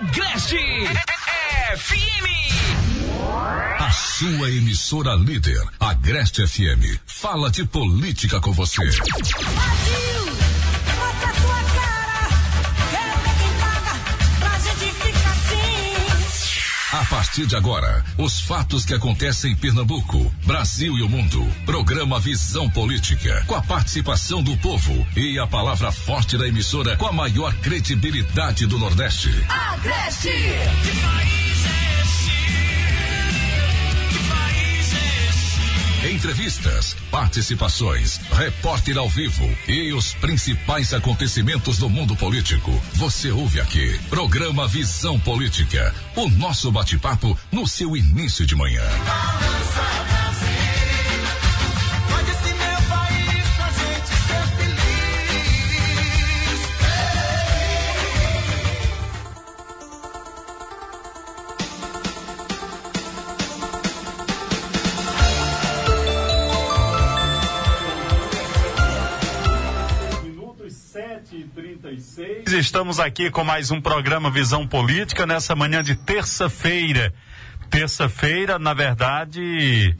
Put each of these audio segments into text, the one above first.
Agreste FM. A sua emissora líder, Agreste FM, fala de política com você. A partir de agora, os fatos que acontecem em Pernambuco, Brasil e o mundo. Programa Visão Política, com a participação do povo e a palavra forte da emissora com a maior credibilidade do Nordeste. Agreste. Entrevistas, participações, repórter ao vivo e os principais acontecimentos do mundo político. Você ouve aqui. Programa Visão Política. O nosso bate-papo no seu início de manhã. 36 Estamos aqui com mais um programa Visão Política nessa manhã de terça-feira. Terça-feira, na verdade,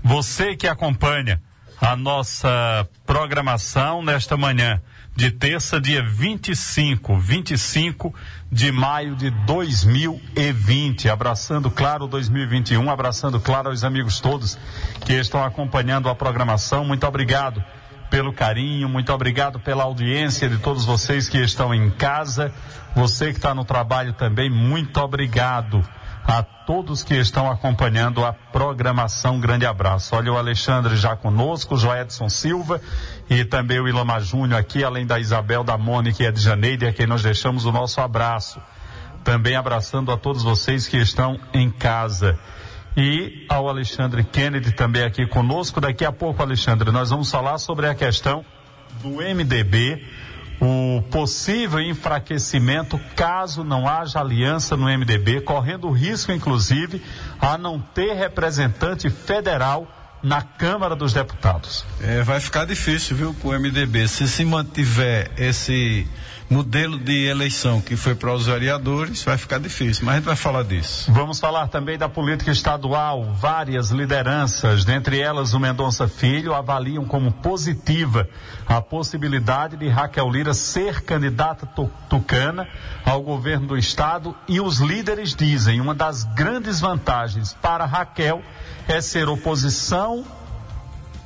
você que acompanha a nossa programação nesta manhã de terça, dia 25, 25 de maio de 2020. Abraçando, claro, 2021, abraçando, claro, os amigos todos que estão acompanhando a programação. Muito obrigado pelo carinho, muito obrigado pela audiência de todos vocês que estão em casa, você que está no trabalho também, muito obrigado a todos que estão acompanhando a programação. Grande abraço. Olha o Alexandre já conosco, o Joedson Silva e também o Ilama Júnior aqui, além da Isabel, da Mônica e a de Janeide, a quem nós deixamos o nosso abraço. Também abraçando a todos vocês que estão em casa e ao Alexandre Kennedy também aqui conosco. Daqui a pouco, Alexandre, nós vamos falar sobre a questão do MDB, o possível enfraquecimento caso não haja aliança no MDB, correndo o risco, inclusive, a não ter representante federal na Câmara dos Deputados. É, vai ficar difícil, viu, pro MDB. Se se mantiver esse modelo de eleição que foi para os vereadores, vai ficar difícil, mas a gente vai falar disso. Vamos falar também da política estadual. Várias lideranças, dentre elas o Mendonça Filho, avaliam como positiva a possibilidade de Raquel Lira ser candidata tu- tucana ao governo do estado e os líderes dizem uma das grandes vantagens para Raquel é ser oposição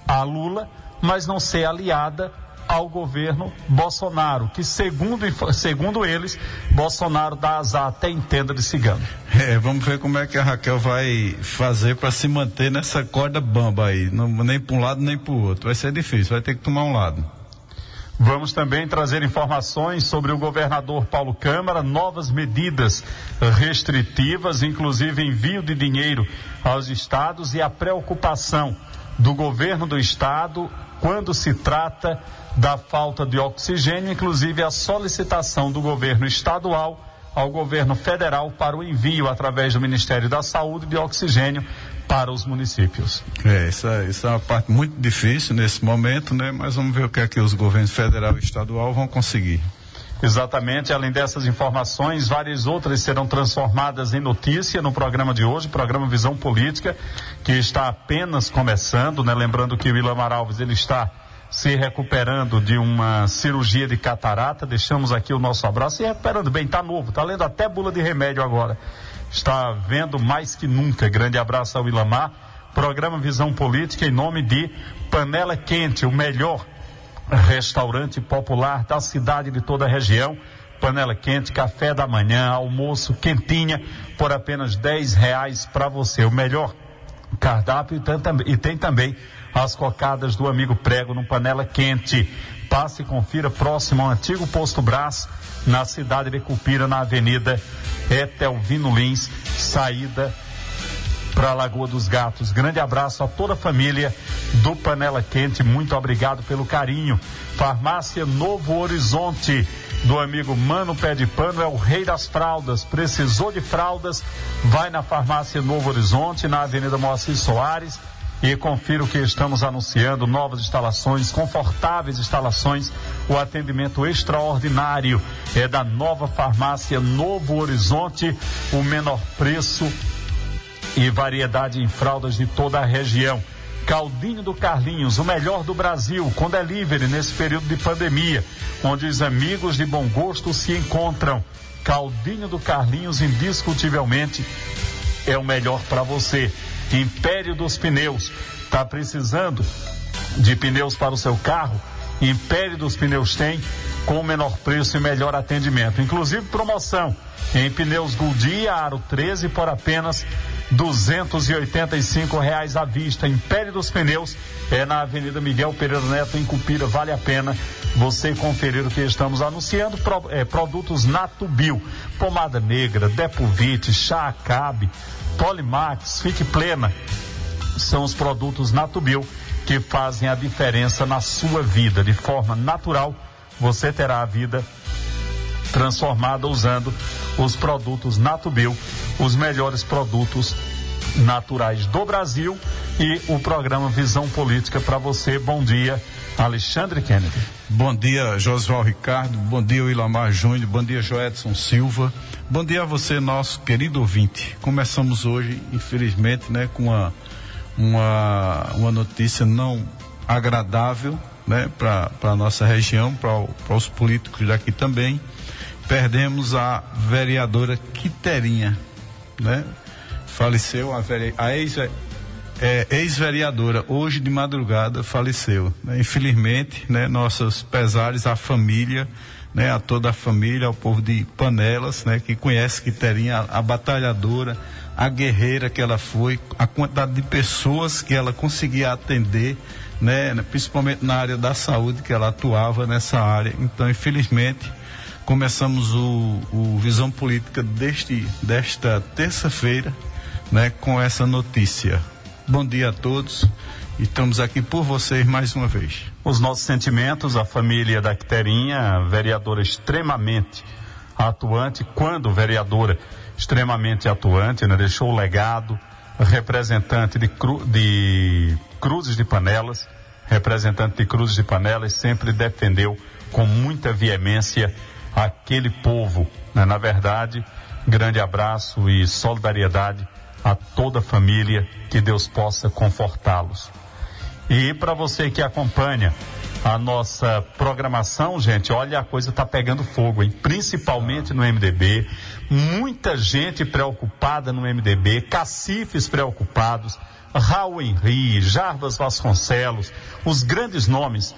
a Lula, mas não ser aliada ao governo Bolsonaro, que segundo, segundo eles, Bolsonaro dá azar até em tenda de cigano. É, vamos ver como é que a Raquel vai fazer para se manter nessa corda bamba aí, não, nem para um lado nem para o outro. Vai ser difícil, vai ter que tomar um lado. Vamos também trazer informações sobre o governador Paulo Câmara, novas medidas restritivas, inclusive envio de dinheiro aos estados e a preocupação do governo do estado quando se trata da falta de oxigênio, inclusive a solicitação do governo estadual ao governo federal para o envio através do Ministério da Saúde de oxigênio para os municípios. É, isso, é- isso é uma parte muito difícil nesse momento, né? Mas vamos ver o que é que os governos federal e estadual vão conseguir. Exatamente, além dessas informações, várias outras serão transformadas em notícia no programa de hoje, programa Visão Política, que está apenas começando, né? Lembrando que o Ilamar Alves ele está se recuperando de uma cirurgia de catarata, deixamos aqui o nosso abraço e recuperando bem, tá novo, tá lendo até bula de remédio agora. Está vendo mais que nunca. Grande abraço ao Ilamar. Programa Visão Política em nome de Panela Quente, o melhor restaurante popular da cidade de toda a região. Panela quente, café da manhã, almoço quentinha por apenas 10 reais para você. O melhor cardápio e tem também as cocadas do amigo prego no panela quente. Passe e confira próximo ao antigo posto Brás, na cidade de Cupira, na avenida Etelvino Lins, saída para a Lagoa dos Gatos. Grande abraço a toda a família do Panela Quente. Muito obrigado pelo carinho. Farmácia Novo Horizonte, do amigo Mano Pé de Pano, é o rei das fraldas. Precisou de fraldas? Vai na Farmácia Novo Horizonte, na Avenida Moacir Soares, e confira o que estamos anunciando: novas instalações, confortáveis instalações, o atendimento extraordinário é da nova farmácia Novo Horizonte, o menor preço e variedade em fraldas de toda a região. Caldinho do Carlinhos, o melhor do Brasil, com delivery nesse período de pandemia, onde os amigos de bom gosto se encontram. Caldinho do Carlinhos, indiscutivelmente, é o melhor para você. Império dos Pneus, tá precisando de pneus para o seu carro? Império dos Pneus tem com menor preço e melhor atendimento. Inclusive promoção em pneus Goodyear Aro 13 por apenas cinco reais à vista. Império dos Pneus é na Avenida Miguel Pereira Neto em Cupira. Vale a pena você conferir o que estamos anunciando. Pro, é, produtos pomada negra, Depovite, chá Acabe, Polimax, Fique Plena. São os produtos Natubio que fazem a diferença na sua vida. De forma natural, você terá a vida transformada usando os produtos Natubio, os melhores produtos naturais do Brasil e o programa Visão Política para você. Bom dia, Alexandre Kennedy. Bom dia, Josval Ricardo. Bom dia, Ilamar Júnior. Bom dia, Joedson Silva. Bom dia a você, nosso querido ouvinte. Começamos hoje, infelizmente, né, com uma, uma, uma notícia não agradável né, para a nossa região, para os políticos daqui também. Perdemos a vereadora Quiterinha, né? Faleceu a, a ex, é, ex-vereadora, hoje de madrugada faleceu. Né? Infelizmente, né, nossos pesares à família, né, a toda a família, ao povo de Panelas, né, que conhece Quiterinha, a, a batalhadora, a guerreira que ela foi, a quantidade de pessoas que ela conseguia atender, né, principalmente na área da saúde, que ela atuava nessa área. Então, infelizmente, começamos o, o Visão Política deste, desta terça-feira, né, com essa notícia. Bom dia a todos. Estamos aqui por vocês mais uma vez. Os nossos sentimentos, a família da Quiterinha, vereadora extremamente atuante, quando vereadora extremamente atuante, né, deixou o legado, representante de, cru, de Cruzes de Panelas, representante de Cruzes de Panelas, sempre defendeu com muita veemência aquele povo. Né? Na verdade, grande abraço e solidariedade a toda a família, que Deus possa confortá-los. E para você que acompanha a nossa programação, gente, olha, a coisa está pegando fogo, hein? Principalmente no MDB. Muita gente preocupada no MDB, cacifes preocupados, Raul Henri, Jarbas Vasconcelos, os grandes nomes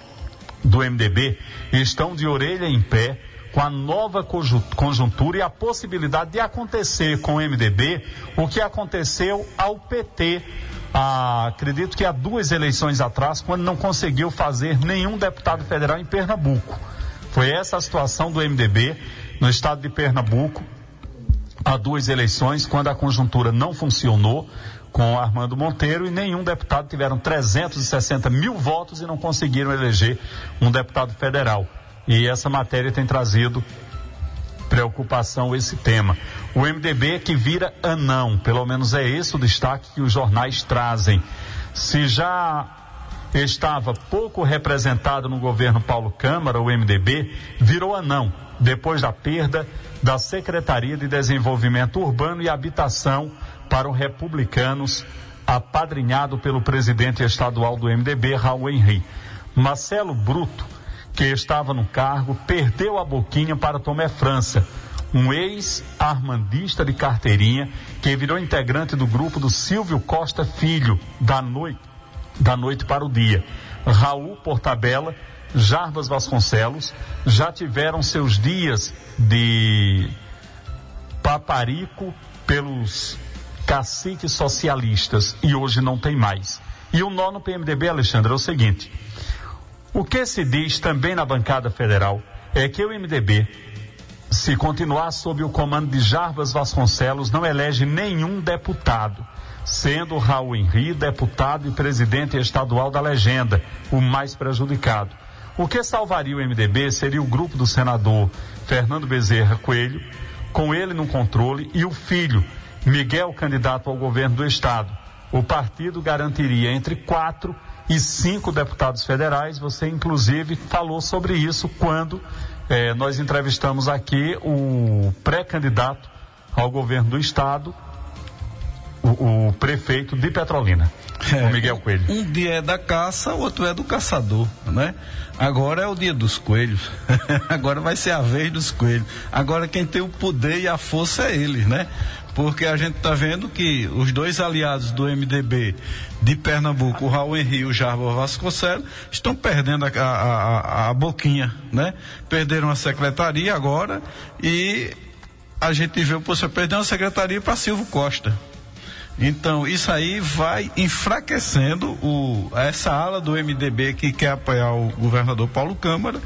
do MDB estão de orelha em pé com a nova conjuntura e a possibilidade de acontecer com o MDB o que aconteceu ao PT. Ah, acredito que há duas eleições atrás, quando não conseguiu fazer nenhum deputado federal em Pernambuco. Foi essa a situação do MDB no estado de Pernambuco, há duas eleições, quando a conjuntura não funcionou com Armando Monteiro e nenhum deputado tiveram 360 mil votos e não conseguiram eleger um deputado federal. E essa matéria tem trazido preocupação esse tema. O MDB que vira anão, pelo menos é esse o destaque que os jornais trazem. Se já estava pouco representado no governo Paulo Câmara, o MDB virou anão depois da perda da Secretaria de Desenvolvimento Urbano e Habitação para os republicanos, apadrinhado pelo presidente estadual do MDB, Raul Henri. Marcelo Bruto que estava no cargo, perdeu a boquinha para Tomé França, um ex-armandista de carteirinha que virou integrante do grupo do Silvio Costa Filho, da noite, da noite para o dia. Raul Portabella, Jarbas Vasconcelos já tiveram seus dias de paparico pelos caciques socialistas e hoje não tem mais. E o nó no PMDB, Alexandre, é o seguinte: o que se diz também na bancada federal é que o MDB, se continuar sob o comando de Jarbas Vasconcelos, não elege nenhum deputado, sendo Raul Henri deputado e presidente estadual da legenda, o mais prejudicado. O que salvaria o MDB seria o grupo do senador Fernando Bezerra Coelho, com ele no controle, e o filho, Miguel, candidato ao governo do estado. o partido garantiria entre quatro e cinco deputados federais. Você, inclusive, falou sobre isso quando eh, nós entrevistamos aqui o pré-candidato ao governo do estado, o, o prefeito de Petrolina, o Miguel Coelho. Um dia é da caça, o outro é do caçador, né? Agora é o dia dos coelhos. Agora vai ser a vez dos coelhos. Agora quem tem o poder e a força é eles, né? Porque a gente está vendo que os dois aliados do MDB de Pernambuco, o Raul Henrique e o Jarba Vasconcelos, estão perdendo a, a, a, a boquinha, né? Perderam a secretaria agora e a gente vê o professor perdendo a secretaria para Silvio Costa. Então, isso aí vai enfraquecendo o, essa ala do MDB que quer apoiar o governador Paulo Câmara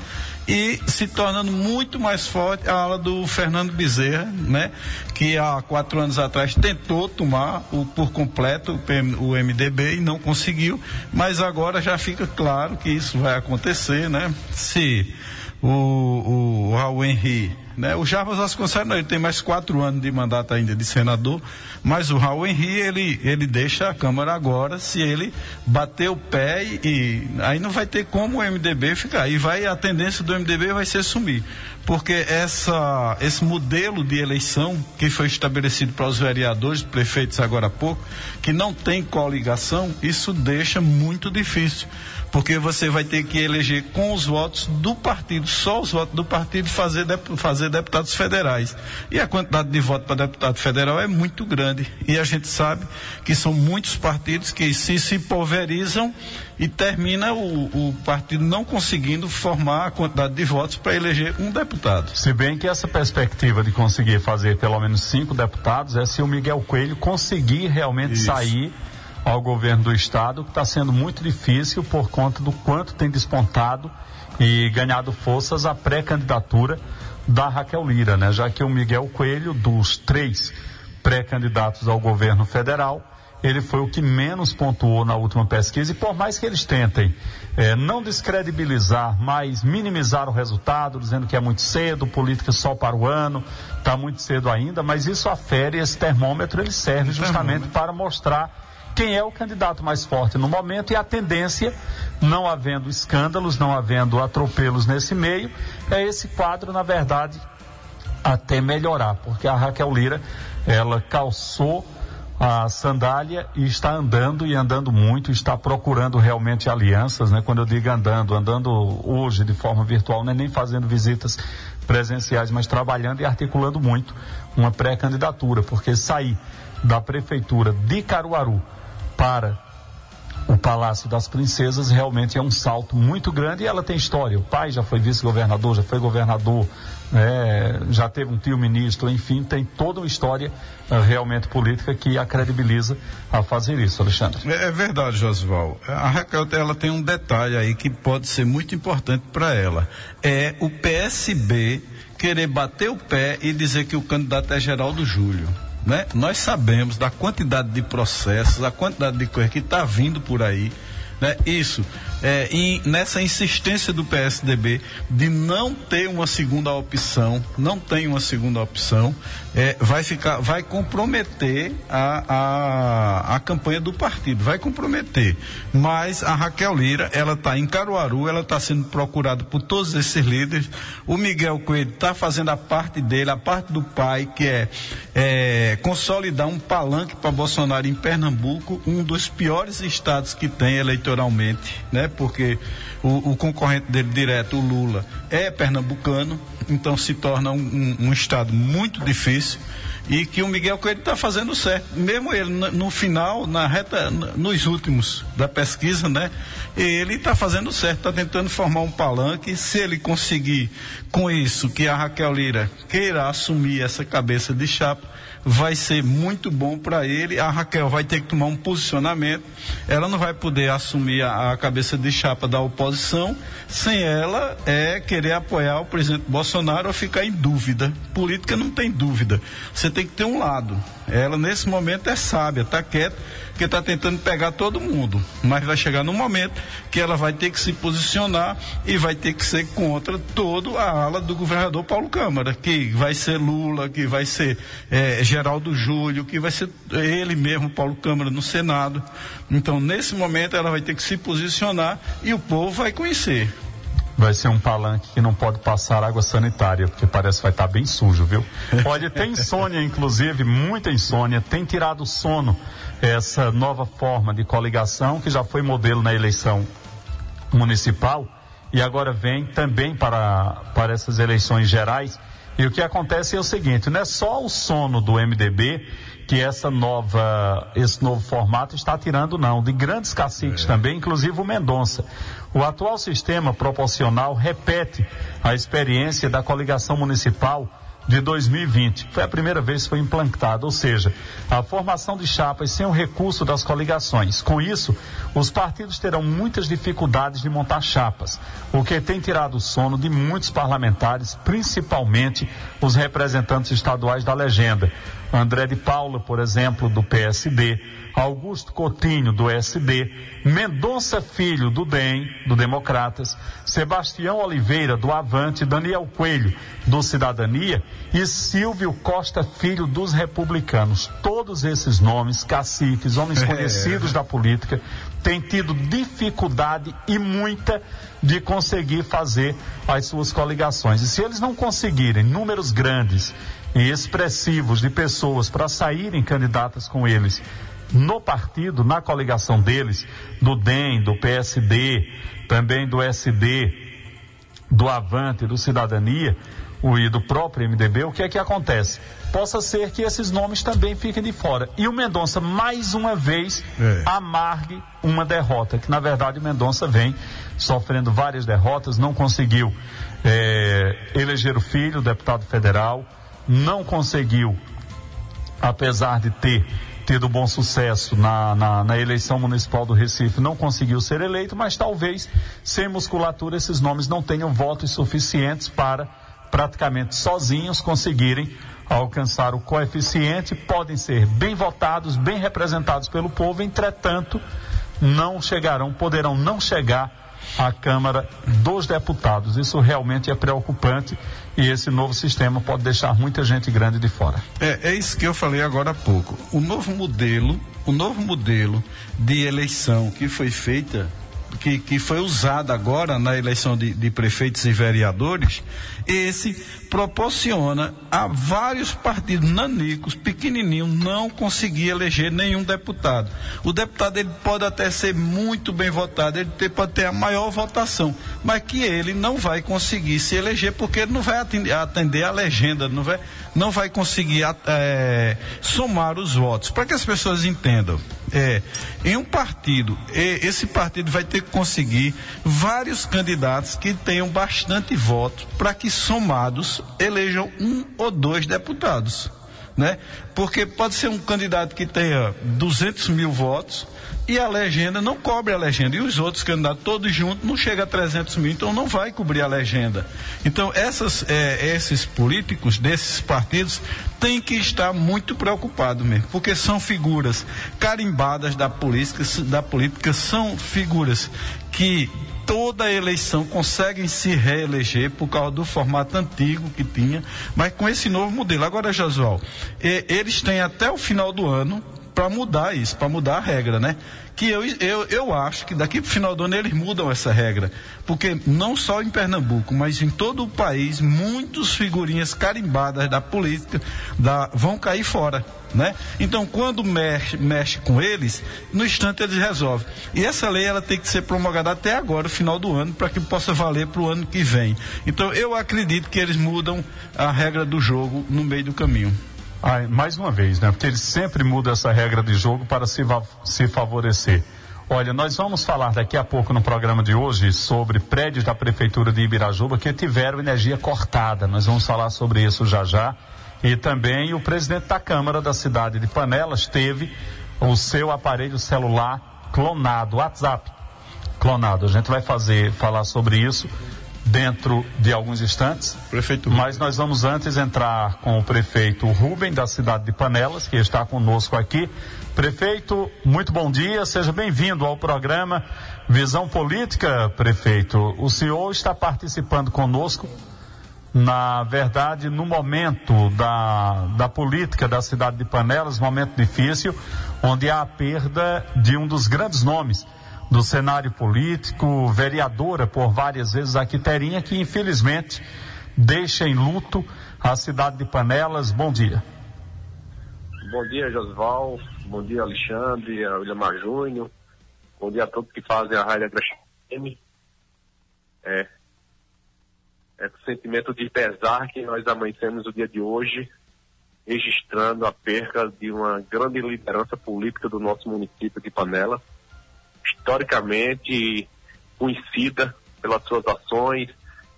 e se tornando muito mais forte a ala do Fernando Bezerra, né? Que há quatro anos atrás tentou tomar o, por completo o, PM, o MDB e não conseguiu, mas agora já fica claro que isso vai acontecer, né? Se o, o Raul Henrique né? O Jarbas Vasconcelos não, ele tem mais quatro anos de mandato ainda de senador, mas o Raul Henrique, ele, ele deixa a Câmara agora se ele bater o pé e, e aí não vai ter como o MDB ficar. E vai, a tendência do MDB vai ser sumir. Porque essa, esse modelo de eleição que foi estabelecido para os vereadores, prefeitos agora há pouco, que não tem coligação, isso deixa muito difícil porque você vai ter que eleger com os votos do partido, só os votos do partido, fazer, fazer deputados federais. E a quantidade de votos para deputado federal é muito grande. E a gente sabe que são muitos partidos que se se pulverizam e termina o, o partido não conseguindo formar a quantidade de votos para eleger um deputado. Se bem que essa perspectiva de conseguir fazer pelo menos cinco deputados é se o Miguel Coelho conseguir realmente Isso. sair ao governo do estado, que está sendo muito difícil por conta do quanto tem despontado e ganhado forças a pré-candidatura da Raquel Lira, né? Já que o Miguel Coelho, dos três pré-candidatos ao governo federal, ele foi o que menos pontuou na última pesquisa e por mais que eles tentem é, não descredibilizar, mas minimizar o resultado, dizendo que é muito cedo, política só para o ano, está muito cedo ainda, mas isso afere, esse termômetro ele serve justamente para mostrar quem é o candidato mais forte no momento e a tendência, não havendo escândalos, não havendo atropelos nesse meio, é esse quadro, na verdade, até melhorar, porque a Raquel Lira, ela calçou a sandália e está andando e andando muito, está procurando realmente alianças, né? Quando eu digo andando, andando hoje de forma virtual, não é nem fazendo visitas presenciais, mas trabalhando e articulando muito uma pré-candidatura, porque sair da prefeitura de Caruaru para o Palácio das Princesas realmente é um salto muito grande e ela tem história. O pai já foi vice-governador, já foi governador, né, já teve um tio ministro, enfim, tem toda uma história uh, realmente política que a credibiliza a fazer isso, Alexandre. É, é verdade, Josval. A Raquel ela tem um detalhe aí que pode ser muito importante para ela. É o PSB querer bater o pé e dizer que o candidato é Geraldo Júlio né? Nós sabemos da quantidade de processos, a quantidade de coisa que está vindo por aí, né? Isso é, nessa insistência do PSDB de não ter uma segunda opção, não tem uma segunda opção, é, vai ficar, vai comprometer a, a, a campanha do partido, vai comprometer. Mas a Raquel Lira, ela está em Caruaru, ela está sendo procurada por todos esses líderes. O Miguel Coelho está fazendo a parte dele, a parte do pai, que é, é consolidar um palanque para Bolsonaro em Pernambuco, um dos piores estados que tem eleitoralmente, né? Porque o, o concorrente dele direto, o Lula, é pernambucano, então se torna um, um, um estado muito difícil e que o Miguel Coelho está fazendo certo. Mesmo ele no, no, final, na reta, nos últimos da pesquisa, né? Ele está fazendo certo, está tentando formar um palanque. Se ele conseguir com isso que a Raquel Lira queira assumir essa cabeça de chapa, vai ser muito bom para ele. A Raquel vai ter que tomar um posicionamento. Ela não vai poder assumir a, a, cabeça de chapa da oposição sem ela é querer apoiar o presidente Bolsonaro ou ficar em dúvida. Política não tem dúvida. Você tem tem que ter um lado. Ela, nesse momento, é sábia, está quieta, porque está tentando pegar todo mundo. Mas vai chegar num momento que ela vai ter que se posicionar e vai ter que ser contra toda a ala do governador Paulo Câmara, que vai ser Lula, que vai ser eh, Geraldo Júlio, que vai ser ele mesmo, Paulo Câmara, no Senado. Então, nesse momento, ela vai ter que se posicionar e o povo vai conhecer. Vai ser um palanque que não pode passar água sanitária, porque parece que vai estar bem sujo, viu? Pode ter insônia, inclusive, muita insônia, tem tirado sono essa nova forma de coligação, que já foi modelo na eleição municipal, e agora vem também para, para essas eleições gerais. E o que acontece é o seguinte, não é só o sono do MDB que essa nova, esse novo formato está tirando, não, de grandes caciques também, inclusive o Mendonça. O atual sistema proporcional repete a experiência da coligação municipal de 2020. Foi a primeira vez que foi implantado, ou seja, a formação de chapas sem o recurso das coligações. Com isso, os partidos terão muitas dificuldades de montar chapas, o que tem tirado o sono de muitos parlamentares, principalmente os representantes estaduais da legenda. André de Paula, por exemplo, do PSD, Augusto Coutinho, do SD, Mendonça Filho, do DEM, do Democratas, Sebastião Oliveira, do Avante, Daniel Coelho, do Cidadania e Silvio Costa Filho, dos Republicanos. Todos esses nomes, caciques, homens conhecidos da política, têm tido dificuldade e muita de conseguir fazer as suas coligações. E se eles não conseguirem números grandes e expressivos de pessoas para saírem candidatas com eles no partido, na coligação deles, do DEM, do PSD, também do SD, do Avante, do Cidadania e do próprio MDB, o que é que acontece? Possa ser que esses nomes também fiquem de fora. E o Mendonça, mais uma vez, É. amargue uma derrota, que na verdade o Mendonça vem sofrendo várias derrotas, não conseguiu eh, eleger o filho, deputado federal, não conseguiu apesar de ter tido bom sucesso na, na, na eleição municipal do Recife, não conseguiu ser eleito, mas talvez, sem musculatura, esses nomes não tenham votos suficientes para praticamente sozinhos conseguirem alcançar o coeficiente, podem ser bem votados, bem representados pelo povo, entretanto, não chegarão, poderão não chegar à Câmara dos Deputados. Isso realmente é preocupante e esse novo sistema pode deixar muita gente grande de fora. É, é isso que eu falei agora há pouco. O novo modelo, o novo modelo de eleição que foi feita, que, que foi usado agora na eleição de, de prefeitos e vereadores, esse proporciona a vários partidos nanicos, pequenininhos, não conseguir eleger nenhum deputado. O deputado ele pode até ser muito bem votado, ele ter- pode ter a maior votação, mas que ele não vai conseguir se eleger porque ele não vai atender, atender a legenda, não vai, não vai conseguir eh, somar os votos. Para que as pessoas entendam, é, em um partido, esse partido vai ter que conseguir vários candidatos que tenham bastante voto para que somados elejam um ou dois deputados, né? Porque pode ser um candidato que tenha 200 mil votos e a legenda não cobre a legenda e os outros candidatos todos juntos não chega a 300 mil, então não vai cobrir a legenda. Então essas, eh, esses políticos desses partidos têm que estar muito preocupados mesmo, porque são figuras carimbadas da política, da política são figuras que toda eleição conseguem se reeleger por causa do formato antigo que tinha, mas com esse novo modelo. Agora, Josual, eles têm até o final do ano para mudar isso, para mudar a regra, né? Que eu, eu, eu acho que daqui para o final do ano eles mudam essa regra. Porque não só em Pernambuco, mas em todo o país, muitas figurinhas carimbadas da política da, vão cair fora. Né? Então, quando mexe, mexe com eles, no instante eles resolvem. E essa lei ela tem que ser promulgada até agora, final do ano, para que possa valer para o ano que vem. Então, eu acredito que eles mudam a regra do jogo no meio do caminho. Ai, mais uma vez, né? Porque eles sempre mudam essa regra de jogo para se, se favorecer. Olha, nós vamos falar daqui a pouco no programa de hoje sobre prédios da Prefeitura de Ibirajuba que tiveram energia cortada. Nós vamos falar sobre isso já já. E também o presidente da Câmara da cidade de Panelas teve o seu aparelho celular clonado, WhatsApp clonado. A gente vai fazer, falar sobre isso dentro de alguns instantes. Prefeito Mas nós vamos antes entrar com o prefeito Rubem, da cidade de Panelas, que está conosco aqui. Prefeito, muito bom dia, seja bem-vindo ao programa Visão Política, prefeito. O senhor está participando conosco, na verdade, no momento da, da política da cidade de Panelas, momento difícil, onde há a perda de um dos grandes nomes do cenário político, vereadora por várias vezes a Quiterinha, que infelizmente deixa em luto a cidade de Panelas. Bom dia. Bom dia, Josval. Bom dia, Alexandre, a William Júnior. Bom dia a todos que fazem a Rádio FM. É, é com sentimento de pesar que nós amanhecemos o dia de hoje registrando a perca de uma grande liderança política do nosso município de Panela, historicamente conhecida pelas suas ações,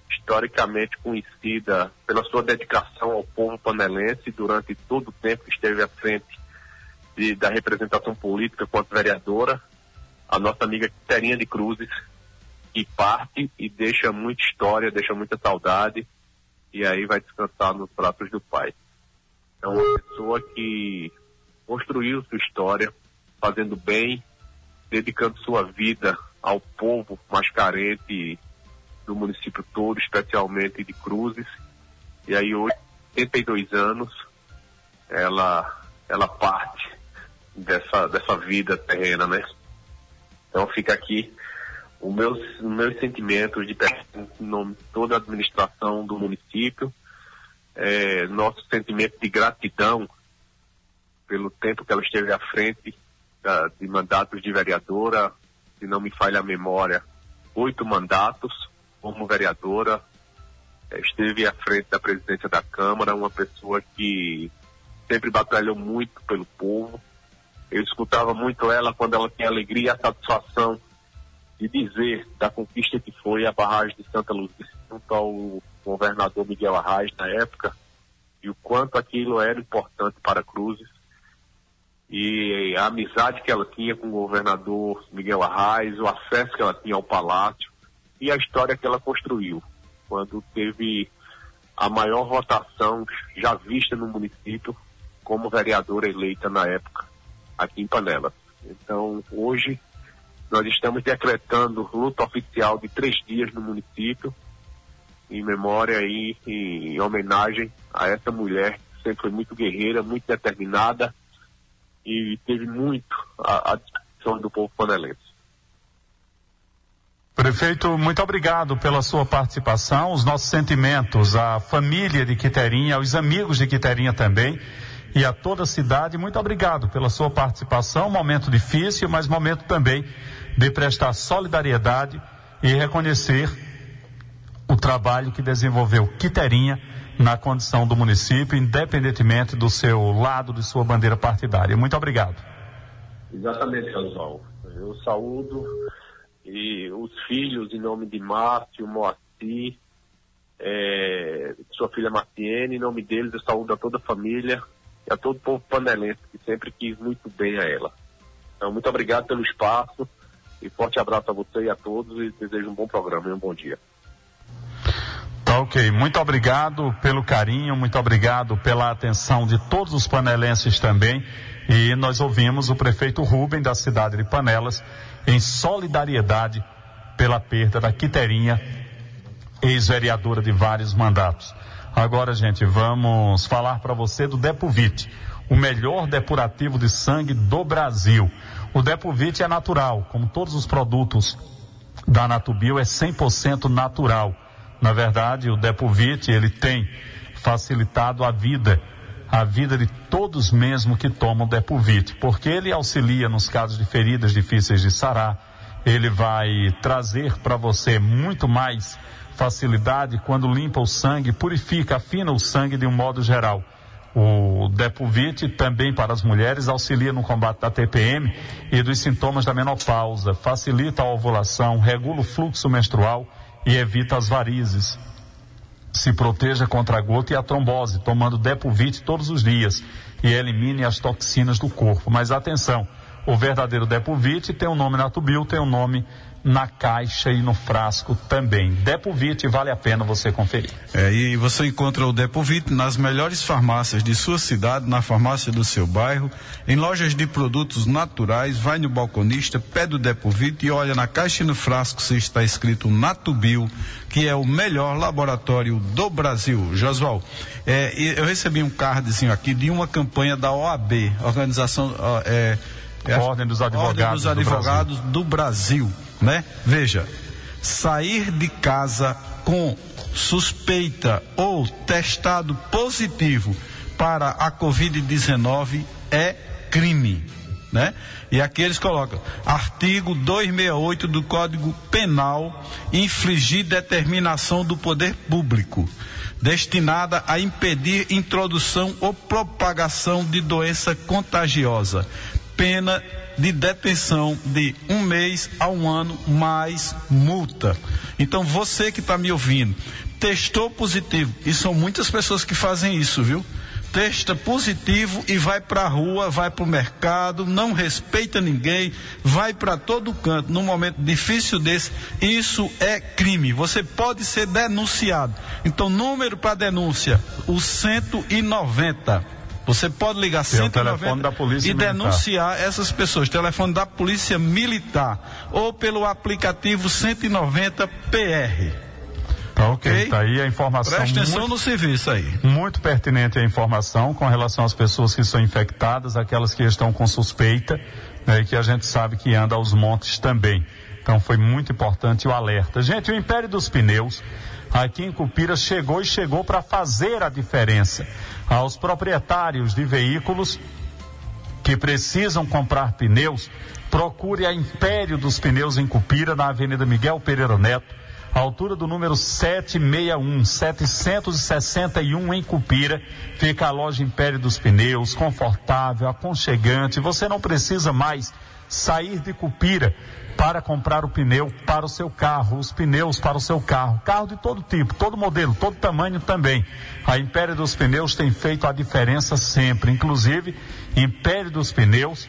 historicamente conhecida pela sua dedicação ao povo panelense durante todo o tempo que esteve à frente de, da representação política quanto vereadora, a nossa amiga Terinha de Cruzes, que parte e deixa muita história, deixa muita saudade, e aí vai descansar nos braços do pai. É uma pessoa que construiu sua história, fazendo bem, dedicando sua vida ao povo mais carente do município todo, especialmente de Cruzes. E aí hoje, 82 anos, ela, ela parte dessa, dessa vida terrena, né? Então fica aqui os meus, meus sentimentos de nome toda a administração do município, é, nosso sentimento de gratidão pelo tempo que ela esteve à frente de mandatos de vereadora, se não me falha a memória, oito mandatos como vereadora, é, esteve à frente da presidência da Câmara, uma pessoa que sempre batalhou muito pelo povo. Eu escutava muito ela quando ela tinha alegria e a satisfação de dizer da conquista que foi a barragem de Santa Luzia junto ao governador Miguel Arraes na época e o quanto aquilo era importante para Cruzes e a amizade que ela tinha com o governador Miguel Arraes, o acesso que ela tinha ao palácio e a história que ela construiu quando teve a maior votação já vista no município como vereadora eleita na época aqui em Panela. Então, hoje nós estamos decretando luta oficial de três dias no município em memória e em homenagem a essa mulher que sempre foi muito guerreira, muito determinada e teve muito a, a disposição do povo panelense. Prefeito, muito obrigado pela sua participação, os nossos sentimentos à família de Quiterinha, aos amigos de Quiterinha também e a toda a cidade. Muito obrigado pela sua participação. Momento difícil, mas momento também de prestar solidariedade e reconhecer o trabalho que desenvolveu Quiterinha na condição do município, independentemente do seu lado, de sua bandeira partidária. Muito obrigado. Exatamente, Oswaldo. Eu saúdo e os filhos em nome de Márcio, Moacir, é, sua filha Marciene, em nome deles eu saúdo a toda a família e a todo o povo panelense que sempre quis muito bem a ela. Então, muito obrigado pelo espaço e forte abraço a você e a todos e desejo um bom programa e um bom dia. Tá ok, muito obrigado pelo carinho, muito obrigado pela atenção de todos os panelenses também. E nós ouvimos o prefeito Rubem da cidade de Panelas em solidariedade pela perda da Quiterinha, ex-vereadora de vários mandatos. Agora, gente, vamos falar para você do Depovite, o melhor depurativo de sangue do Brasil. O Depovite é natural, como todos os produtos da Natubio, é 100% natural. Na verdade, o Depovite, ele tem facilitado a vida, a vida de todos mesmo que tomam Depovite, porque ele auxilia nos casos de feridas difíceis de sarar, ele vai trazer para você muito mais facilidade quando limpa o sangue, purifica, afina o sangue de um modo geral. O Depovite também para as mulheres auxilia no combate da TPM e dos sintomas da menopausa, facilita a ovulação, regula o fluxo menstrual e evita as varizes. Se proteja contra a gota e a trombose, tomando Depovite todos os dias e elimine as toxinas do corpo. Mas atenção, o verdadeiro Depovit tem o um nome na Tubil, tem o um nome na caixa e no frasco também. Depovit vale a pena você conferir. É, e você encontra o Depovit nas melhores farmácias de sua cidade, na farmácia do seu bairro, em lojas de produtos naturais, vai no balconista, pede o Depovit e olha na caixa e no frasco se está escrito Natubil, que é o melhor laboratório do Brasil. Josval, é, eu recebi um cardzinho aqui de uma campanha da OAB, Organização é, é, Ordem dos Advogados, Ordem dos Advogados do Brasil. Do Brasil né? Veja, sair de casa com suspeita ou testado positivo para a Covid-19 é crime, né? E aqui eles colocam artigo 268 do Código Penal infligir determinação do poder público destinada a impedir introdução ou propagação de doença contagiosa. Pena de detenção de um mês a um ano mais multa. Então você que está me ouvindo, testou positivo, e são muitas pessoas que fazem isso, viu? Testa positivo e vai para a rua, vai para o mercado, não respeita ninguém, vai para todo canto num momento difícil desse. Isso é crime. Você pode ser denunciado. Então, número para denúncia: o 190. Você pode ligar Tem 190 da polícia e militar. denunciar essas pessoas. Telefone da Polícia Militar ou pelo aplicativo 190 PR. Tá ok, tá aí a informação. Preste atenção muito, no serviço aí. Muito pertinente a informação com relação às pessoas que são infectadas, aquelas que estão com suspeita, né, e que a gente sabe que anda aos montes também. Então foi muito importante o alerta. Gente, o Império dos Pneus aqui em Cupira chegou e chegou para fazer a diferença aos proprietários de veículos que precisam comprar pneus, procure a Império dos Pneus em Cupira, na Avenida Miguel Pereira Neto, altura do número 761, 761 em Cupira. Fica a loja Império dos Pneus, confortável, aconchegante. Você não precisa mais sair de Cupira para comprar o pneu para o seu carro, os pneus para o seu carro, carro de todo tipo, todo modelo, todo tamanho também. A Império dos Pneus tem feito a diferença sempre, inclusive Império dos Pneus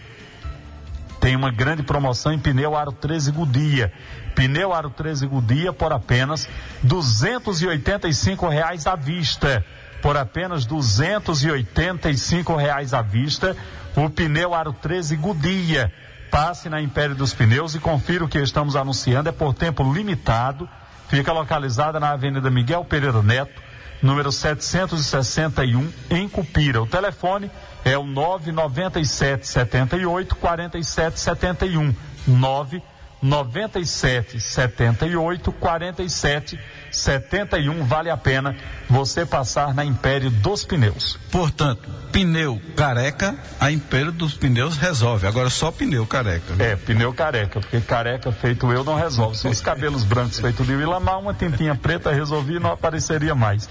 tem uma grande promoção em pneu aro 13 Gudia. Pneu aro 13 Gudia por apenas 285 reais à vista. Por apenas 285 reais à vista, o pneu aro 13 Gudia Passe na Império dos Pneus e confira o que estamos anunciando. É por tempo limitado. Fica localizada na Avenida Miguel Pereira Neto, número 761, em Cupira. O telefone é o 997 78 47 71. 9 97 78 47 71 vale a pena você passar na Império dos Pneus. Portanto, pneu careca, a Império dos Pneus resolve. Agora só pneu careca. Né? É, pneu careca, porque careca feito eu não resolve. Se os cabelos brancos feito de Ilamar, uma tintinha preta resolvi não apareceria mais.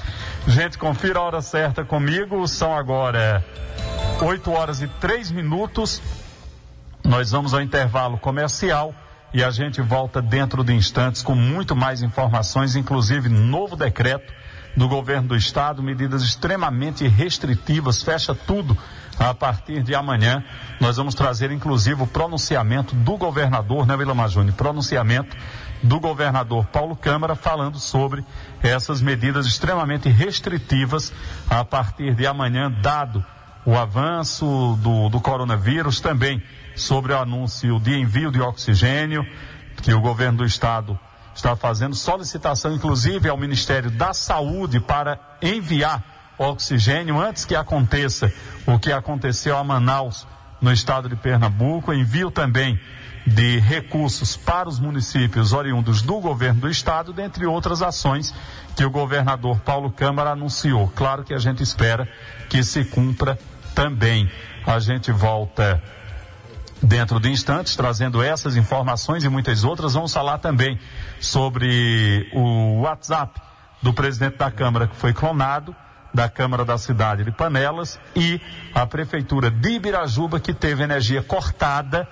Gente, confira a hora certa comigo. São agora 8 horas e 3 minutos. Nós vamos ao intervalo comercial e a gente volta dentro de instantes com muito mais informações, inclusive novo decreto do governo do estado, medidas extremamente restritivas, fecha tudo a partir de amanhã. Nós vamos trazer inclusive o pronunciamento do governador, né, Vila Majuni? Pronunciamento do governador Paulo Câmara falando sobre essas medidas extremamente restritivas a partir de amanhã, dado o avanço do, do coronavírus também sobre o anúncio de envio de oxigênio que o governo do estado está fazendo, solicitação inclusive ao Ministério da Saúde para enviar oxigênio antes que aconteça o que aconteceu a Manaus, no estado de Pernambuco, envio também de recursos para os municípios oriundos do governo do estado, dentre outras ações que o governador Paulo Câmara anunciou. Claro que a gente espera que se cumpra também. A gente volta dentro de instantes, trazendo essas informações e muitas outras. Vamos falar também sobre o WhatsApp do presidente da Câmara que foi clonado, da Câmara da cidade de Panelas e a Prefeitura de Ibirajuba que teve energia cortada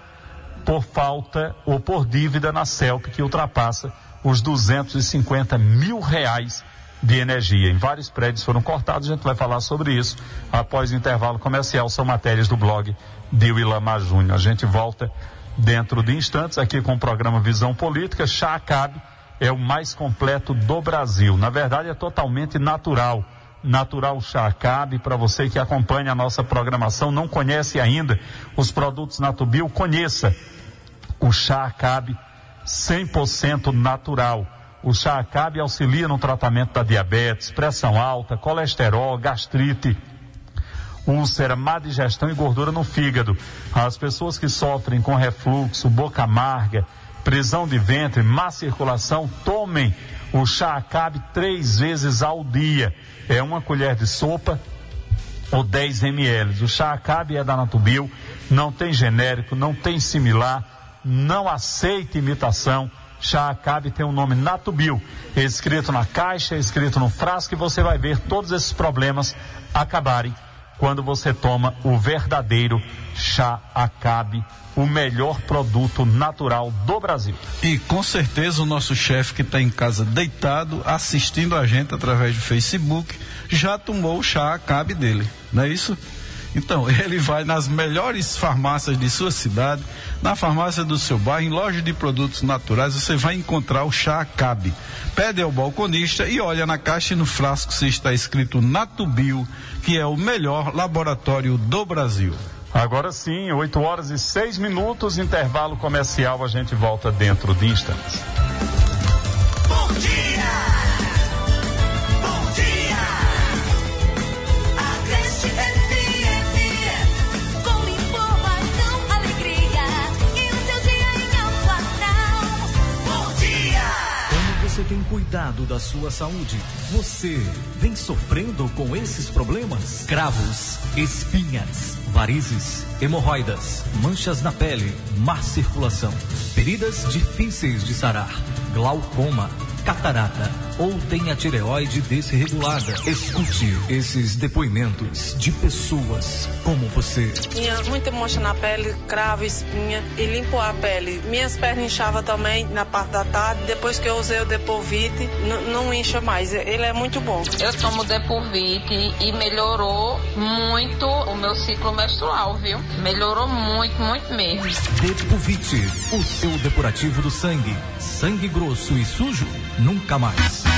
por falta ou por dívida na CELP que ultrapassa os 250 mil reais de energia. Em vários prédios foram cortados, a gente vai falar sobre isso após o intervalo comercial. São matérias do blog de Willamar Júnior. A gente volta dentro de instantes aqui com o programa Visão Política. Chá Acabe é o mais completo do Brasil. Na verdade, é totalmente natural. Natural Chá Acabe, para você que acompanha a nossa programação, não conhece ainda os produtos Natubio, conheça o Chá Acabe 100% natural. O chá Acabe auxilia no tratamento da diabetes, pressão alta, colesterol, gastrite, úlcera, má digestão e gordura no fígado. As pessoas que sofrem com refluxo, boca amarga, prisão de ventre, má circulação, tomem o chá Acabe três vezes ao dia. É uma colher de sopa ou 10 ml. O chá Acabe é da Natubio, não tem genérico, não tem similar, não aceita imitação. Chá Acabe tem o nome Natubio, escrito na caixa, escrito no frasco, e você vai ver todos esses problemas acabarem quando você toma o verdadeiro chá Acabe, o melhor produto natural do Brasil. E com certeza o nosso chefe que está em casa deitado, assistindo a gente através do Facebook, já tomou o chá Acabe dele, não é isso? Então, ele vai nas melhores farmácias de sua cidade, na farmácia do seu bairro, em loja de produtos naturais, você vai encontrar o chá Acabe. Pede ao balconista e olha na caixa e no frasco se está escrito Natubio, que é o melhor laboratório do Brasil. Agora sim, 8 horas e 6 minutos, intervalo comercial, a gente volta dentro de instantes. Bom dia! Cuidado da sua saúde? Você vem sofrendo com esses problemas? Cravos, espinhas, varizes, hemorroidas, manchas na pele, má circulação, feridas difíceis de sarar, glaucoma, catarata ou tem a tireoide desregulada. Escute esses depoimentos de pessoas como você. Tinha muita mancha na pele, cravo, espinha e limpou a pele. Minhas pernas inchavam também na parte da tarde. Depois que eu usei o Depovite, não incha mais. Ele é muito bom. Eu tomo Depovite e melhorou muito o meu ciclo menstrual, viu? Melhorou muito, muito mesmo. Depovite, o seu depurativo do sangue. Sangue grosso e sujo? Nunca mais.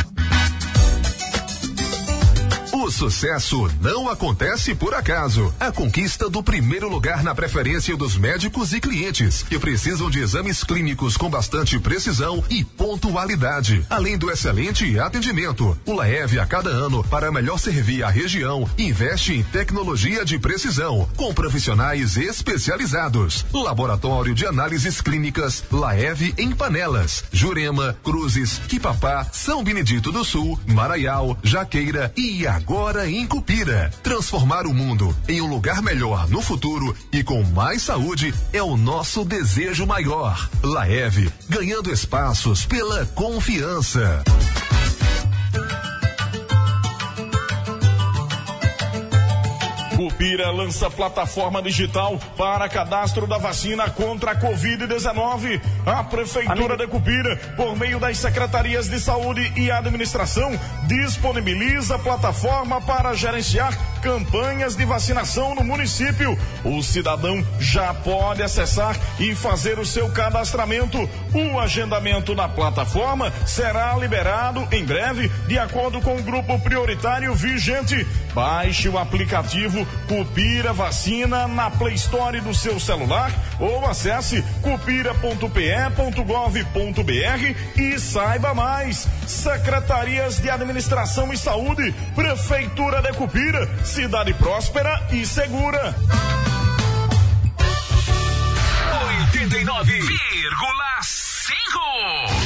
Sucesso não acontece por acaso. A conquista do primeiro lugar na preferência dos médicos e clientes que precisam de exames clínicos com bastante precisão e pontualidade, além do excelente atendimento. O Laev a cada ano para melhor servir a região investe em tecnologia de precisão com profissionais especializados. Laboratório de análises clínicas Laev em Panelas, Jurema, Cruzes, Quipapá, São Benedito do Sul, Maraial, Jaqueira e agora em Cupira. Transformar o mundo em um lugar melhor no futuro e com mais saúde é o nosso desejo maior. Laev, ganhando espaços pela confiança. Cupira lança plataforma digital para cadastro da vacina contra a Covid-19. A Prefeitura de Cupira, por meio das secretarias de saúde e administração, disponibiliza plataforma para gerenciar campanhas de vacinação no município. O cidadão já pode acessar e fazer o seu cadastramento. O agendamento na plataforma será liberado em breve, de acordo com o grupo prioritário vigente. Baixe o aplicativo Cupira Vacina na Play Store do seu celular ou acesse cupira.pe.gov.br e saiba mais. Secretarias de Administração e Saúde, Prefeitura de Cupira, cidade próspera e segura. 89,5.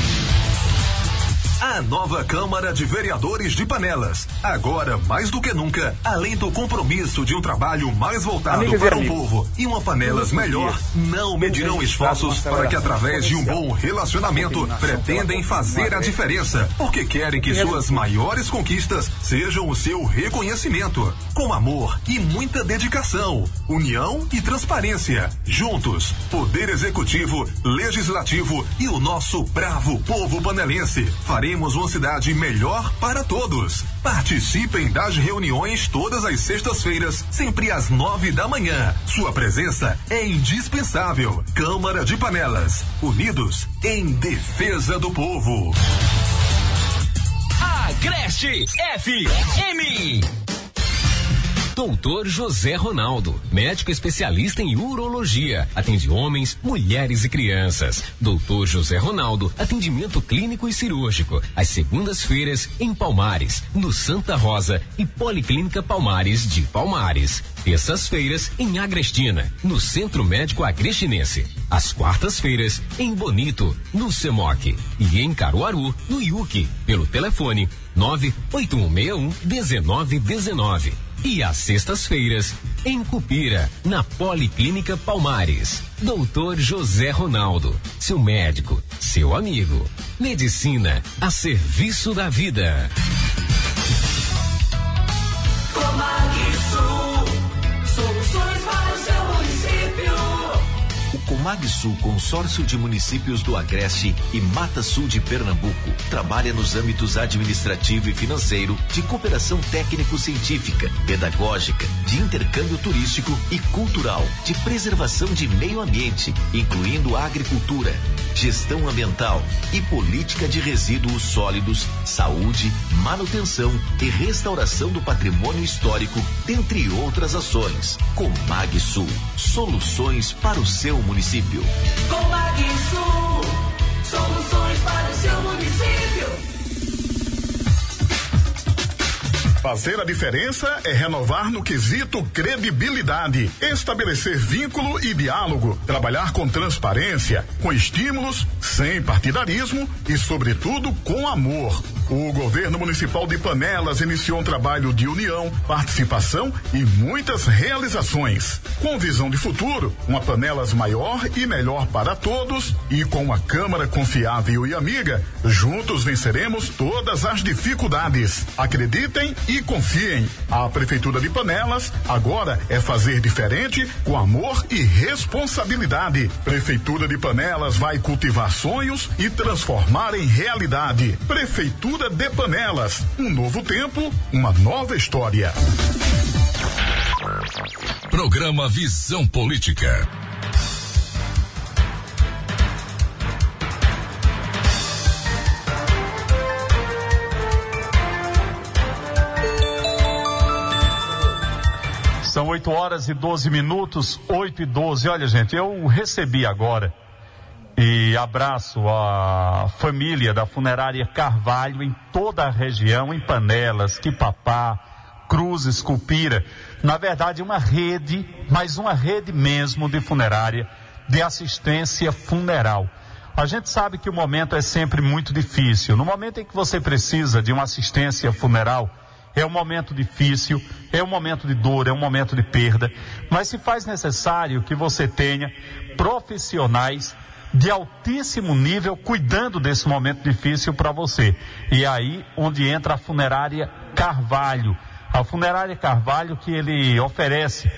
A nova Câmara de Vereadores de Panelas. Agora, mais do que nunca, além do compromisso de um trabalho mais voltado Amigas e para o amigos, povo e uma Panelas melhor, não medirão esforços para que, através de um bom relacionamento, pretendem fazer a diferença, porque querem que suas maiores conquistas sejam o seu reconhecimento. Com amor e muita dedicação, união e transparência. Juntos, Poder Executivo, Legislativo e o nosso bravo povo panelense. Faremos faremos uma cidade melhor para todos. Participem das reuniões todas as sextas-feiras, sempre às nove da manhã. Sua presença é indispensável. Câmara de Panelas, unidos em defesa do povo. Agreste FM. Doutor José Ronaldo, médico especialista em urologia. Atende homens, mulheres e crianças. Doutor José Ronaldo, atendimento clínico e cirúrgico. Às segundas-feiras, em Palmares, no Santa Rosa e Policlínica Palmares de Palmares. Terças-feiras, em Agrestina, no Centro Médico Agrestinense. Às quartas-feiras, em Bonito, no Semoc. E em Caruaru, no IUC, pelo telefone 98161 1919. E às sextas-feiras, em Cupira, na Policlínica Palmares. Doutor José Ronaldo, seu médico, seu amigo. Medicina a serviço da vida. O Comag Sul Consórcio de Municípios do Agreste e Mata Sul de Pernambuco trabalha nos âmbitos administrativo e financeiro, de cooperação técnico-científica, pedagógica, de intercâmbio turístico e cultural, de preservação de meio ambiente, incluindo a agricultura, gestão ambiental e política de resíduos sólidos, saúde, manutenção e restauração do patrimônio histórico, dentre outras ações. Comag Sul, soluções para o seu município. Comag Sul, soluções para Fazer a diferença é renovar no quesito credibilidade, estabelecer vínculo e diálogo, trabalhar com transparência, com estímulos, sem partidarismo e, sobretudo, com amor. O governo municipal de Panelas iniciou um trabalho de união, participação e muitas realizações. Com visão de futuro, uma Panelas maior e melhor para todos e com uma Câmara confiável e amiga, juntos venceremos todas as dificuldades. Acreditem e confiem. A Prefeitura de Panelas agora é fazer diferente com amor e responsabilidade. Prefeitura de Panelas vai cultivar sonhos e transformar em realidade. Prefeitura de Panelas. Um novo tempo, uma nova história. Programa Visão Política. São 8 horas e 12 minutos, 8 e 12. Olha, gente, eu recebi agora e abraço a família da funerária Carvalho em toda a região, em Panelas, Quipapá, Cruzes, Cupira. Na verdade, uma rede, mas uma rede mesmo de funerária, de assistência funeral. A gente sabe que o momento é sempre muito difícil. No momento em que você precisa de uma assistência funeral, é um momento difícil, é um momento de dor, é um momento de perda, mas se faz necessário que você tenha profissionais de altíssimo nível cuidando desse momento difícil para você. E aí onde entra a funerária Carvalho. A funerária Carvalho que ele oferece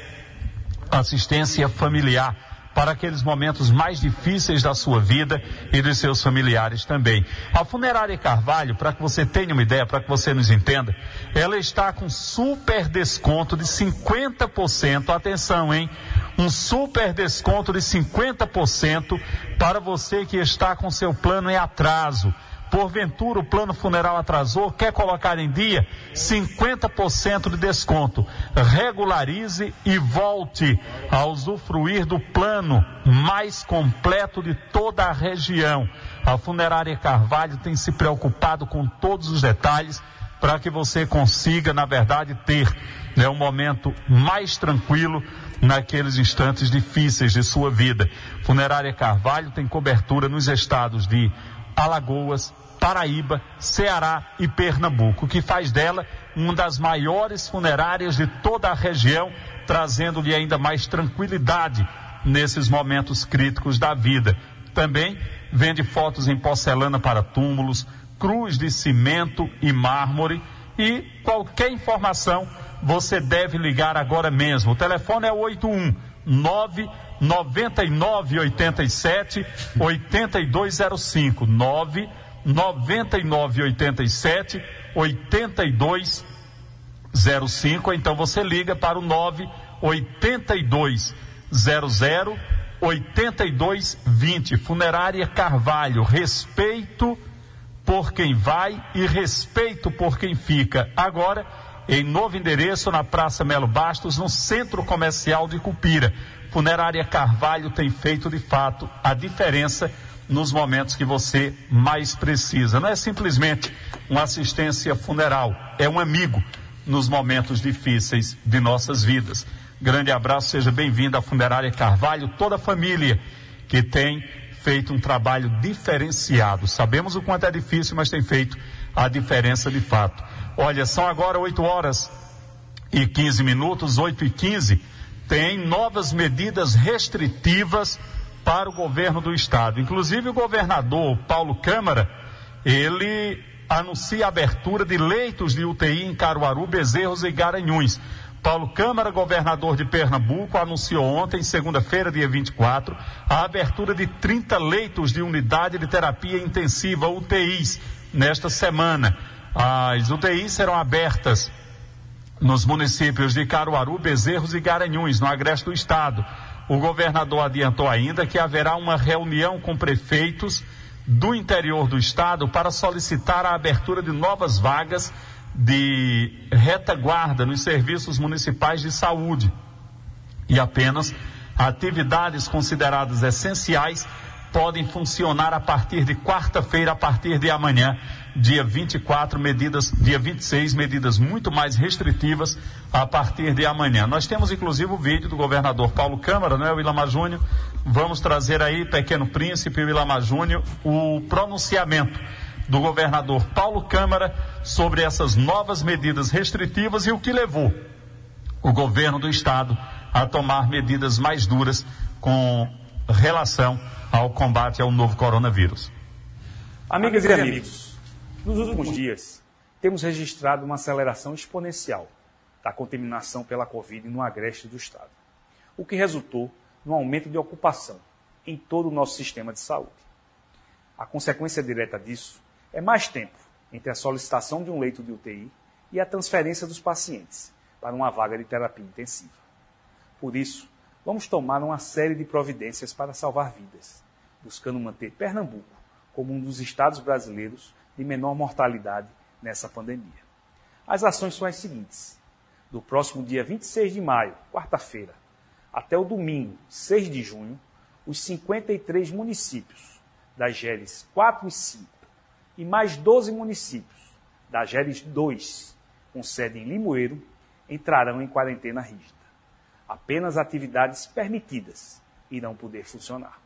assistência familiar para aqueles momentos mais difíceis da sua vida e dos seus familiares também. A Funerária Carvalho, para que você tenha uma ideia, para que você nos entenda, ela está com super desconto de 50%. Atenção, hein? Um super desconto de 50% para você que está com seu plano em atraso porventura o plano funeral atrasou, quer colocar em dia, 50% de desconto. Regularize e volte a usufruir do plano mais completo de toda a região. A Funerária Carvalho tem se preocupado com todos os detalhes para que você consiga, na verdade, ter né, um momento mais tranquilo naqueles instantes difíceis de sua vida. Funerária Carvalho tem cobertura nos estados de Alagoas, Paraíba, Ceará e Pernambuco, que faz dela uma das maiores funerárias de toda a região, trazendo-lhe ainda mais tranquilidade nesses momentos críticos da vida. Também vende fotos em porcelana para túmulos, cruz de cimento e mármore e qualquer informação você deve ligar agora mesmo. O telefone é 81 9 9987 8205 9 9987 8205. Então você liga para o 98200 8220. Funerária Carvalho. Respeito por quem vai e respeito por quem fica. Agora, em novo endereço na Praça Melo Bastos, no Centro Comercial de Cupira. Funerária Carvalho tem feito de fato a diferença nos momentos que você mais precisa. Não é simplesmente uma assistência funeral, é um amigo nos momentos difíceis de nossas vidas. Grande abraço, seja bem-vindo à Funerária Carvalho, toda a família que tem feito um trabalho diferenciado. Sabemos o quanto é difícil, mas tem feito a diferença de fato. Olha, são agora 8 horas e 15 minutos, 8 e 15. Tem novas medidas restritivas para o governo do estado. Inclusive o governador Paulo Câmara, ele anuncia a abertura de leitos de UTI em Caruaru, Bezerros e Garanhuns. Paulo Câmara, governador de Pernambuco, anunciou ontem, segunda-feira, dia 24, a abertura de 30 leitos de unidade de terapia intensiva UTIs nesta semana. As UTIs serão abertas nos municípios de Caruaru, Bezerros e Garanhuns, no agreste do estado. O governador adiantou ainda que haverá uma reunião com prefeitos do interior do estado para solicitar a abertura de novas vagas de retaguarda nos serviços municipais de saúde. E apenas atividades consideradas essenciais podem funcionar a partir de quarta-feira, a partir de amanhã, dia 24, medidas, dia 26, medidas muito mais restritivas a partir de amanhã. Nós temos inclusive o vídeo do governador Paulo Câmara, né, o Ilamar Júnior. Vamos trazer aí, Pequeno Príncipe, o Ilamar Júnior, o pronunciamento do governador Paulo Câmara sobre essas novas medidas restritivas e o que levou o governo do estado a tomar medidas mais duras com relação ao combate ao novo coronavírus. Amigas e amigos, nos últimos dias temos registrado uma aceleração exponencial da contaminação pela Covid no agreste do Estado, o que resultou no aumento de ocupação em todo o nosso sistema de saúde. A consequência direta disso é mais tempo entre a solicitação de um leito de UTI e a transferência dos pacientes para uma vaga de terapia intensiva. Por isso, vamos tomar uma série de providências para salvar vidas, buscando manter Pernambuco como um dos estados brasileiros de menor mortalidade nessa pandemia. As ações são as seguintes: do próximo dia 26 de maio, quarta-feira, até o domingo, 6 de junho, os 53 municípios das GERES 4 e 5 e mais 12 municípios da GERES 2, com sede em Limoeiro, entrarão em quarentena rígida apenas atividades permitidas irão poder funcionar.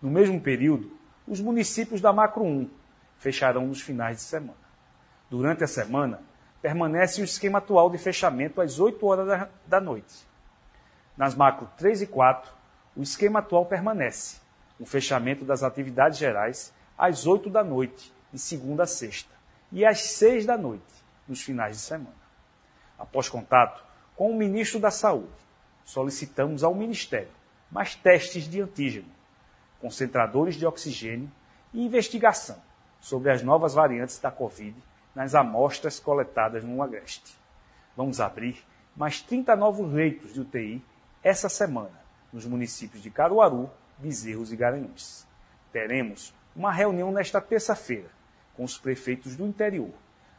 No mesmo período, os municípios da Macro 1 fecharão nos finais de semana. Durante a semana, permanece o esquema atual de fechamento às 8 horas da, noite. Nas Macro 3 e 4, o esquema atual permanece, o fechamento das atividades gerais às 8 da noite, de segunda a sexta, e às 6 da noite, nos finais de semana. Após contato com o ministro da Saúde, solicitamos ao Ministério mais testes de antígeno, concentradores de oxigênio e investigação sobre as novas variantes da Covid nas amostras coletadas no Agreste. Vamos abrir mais 30 novos leitos de UTI essa semana nos municípios de Caruaru, Bezerros e Garanhuns. Teremos uma reunião nesta terça-feira com os prefeitos do interior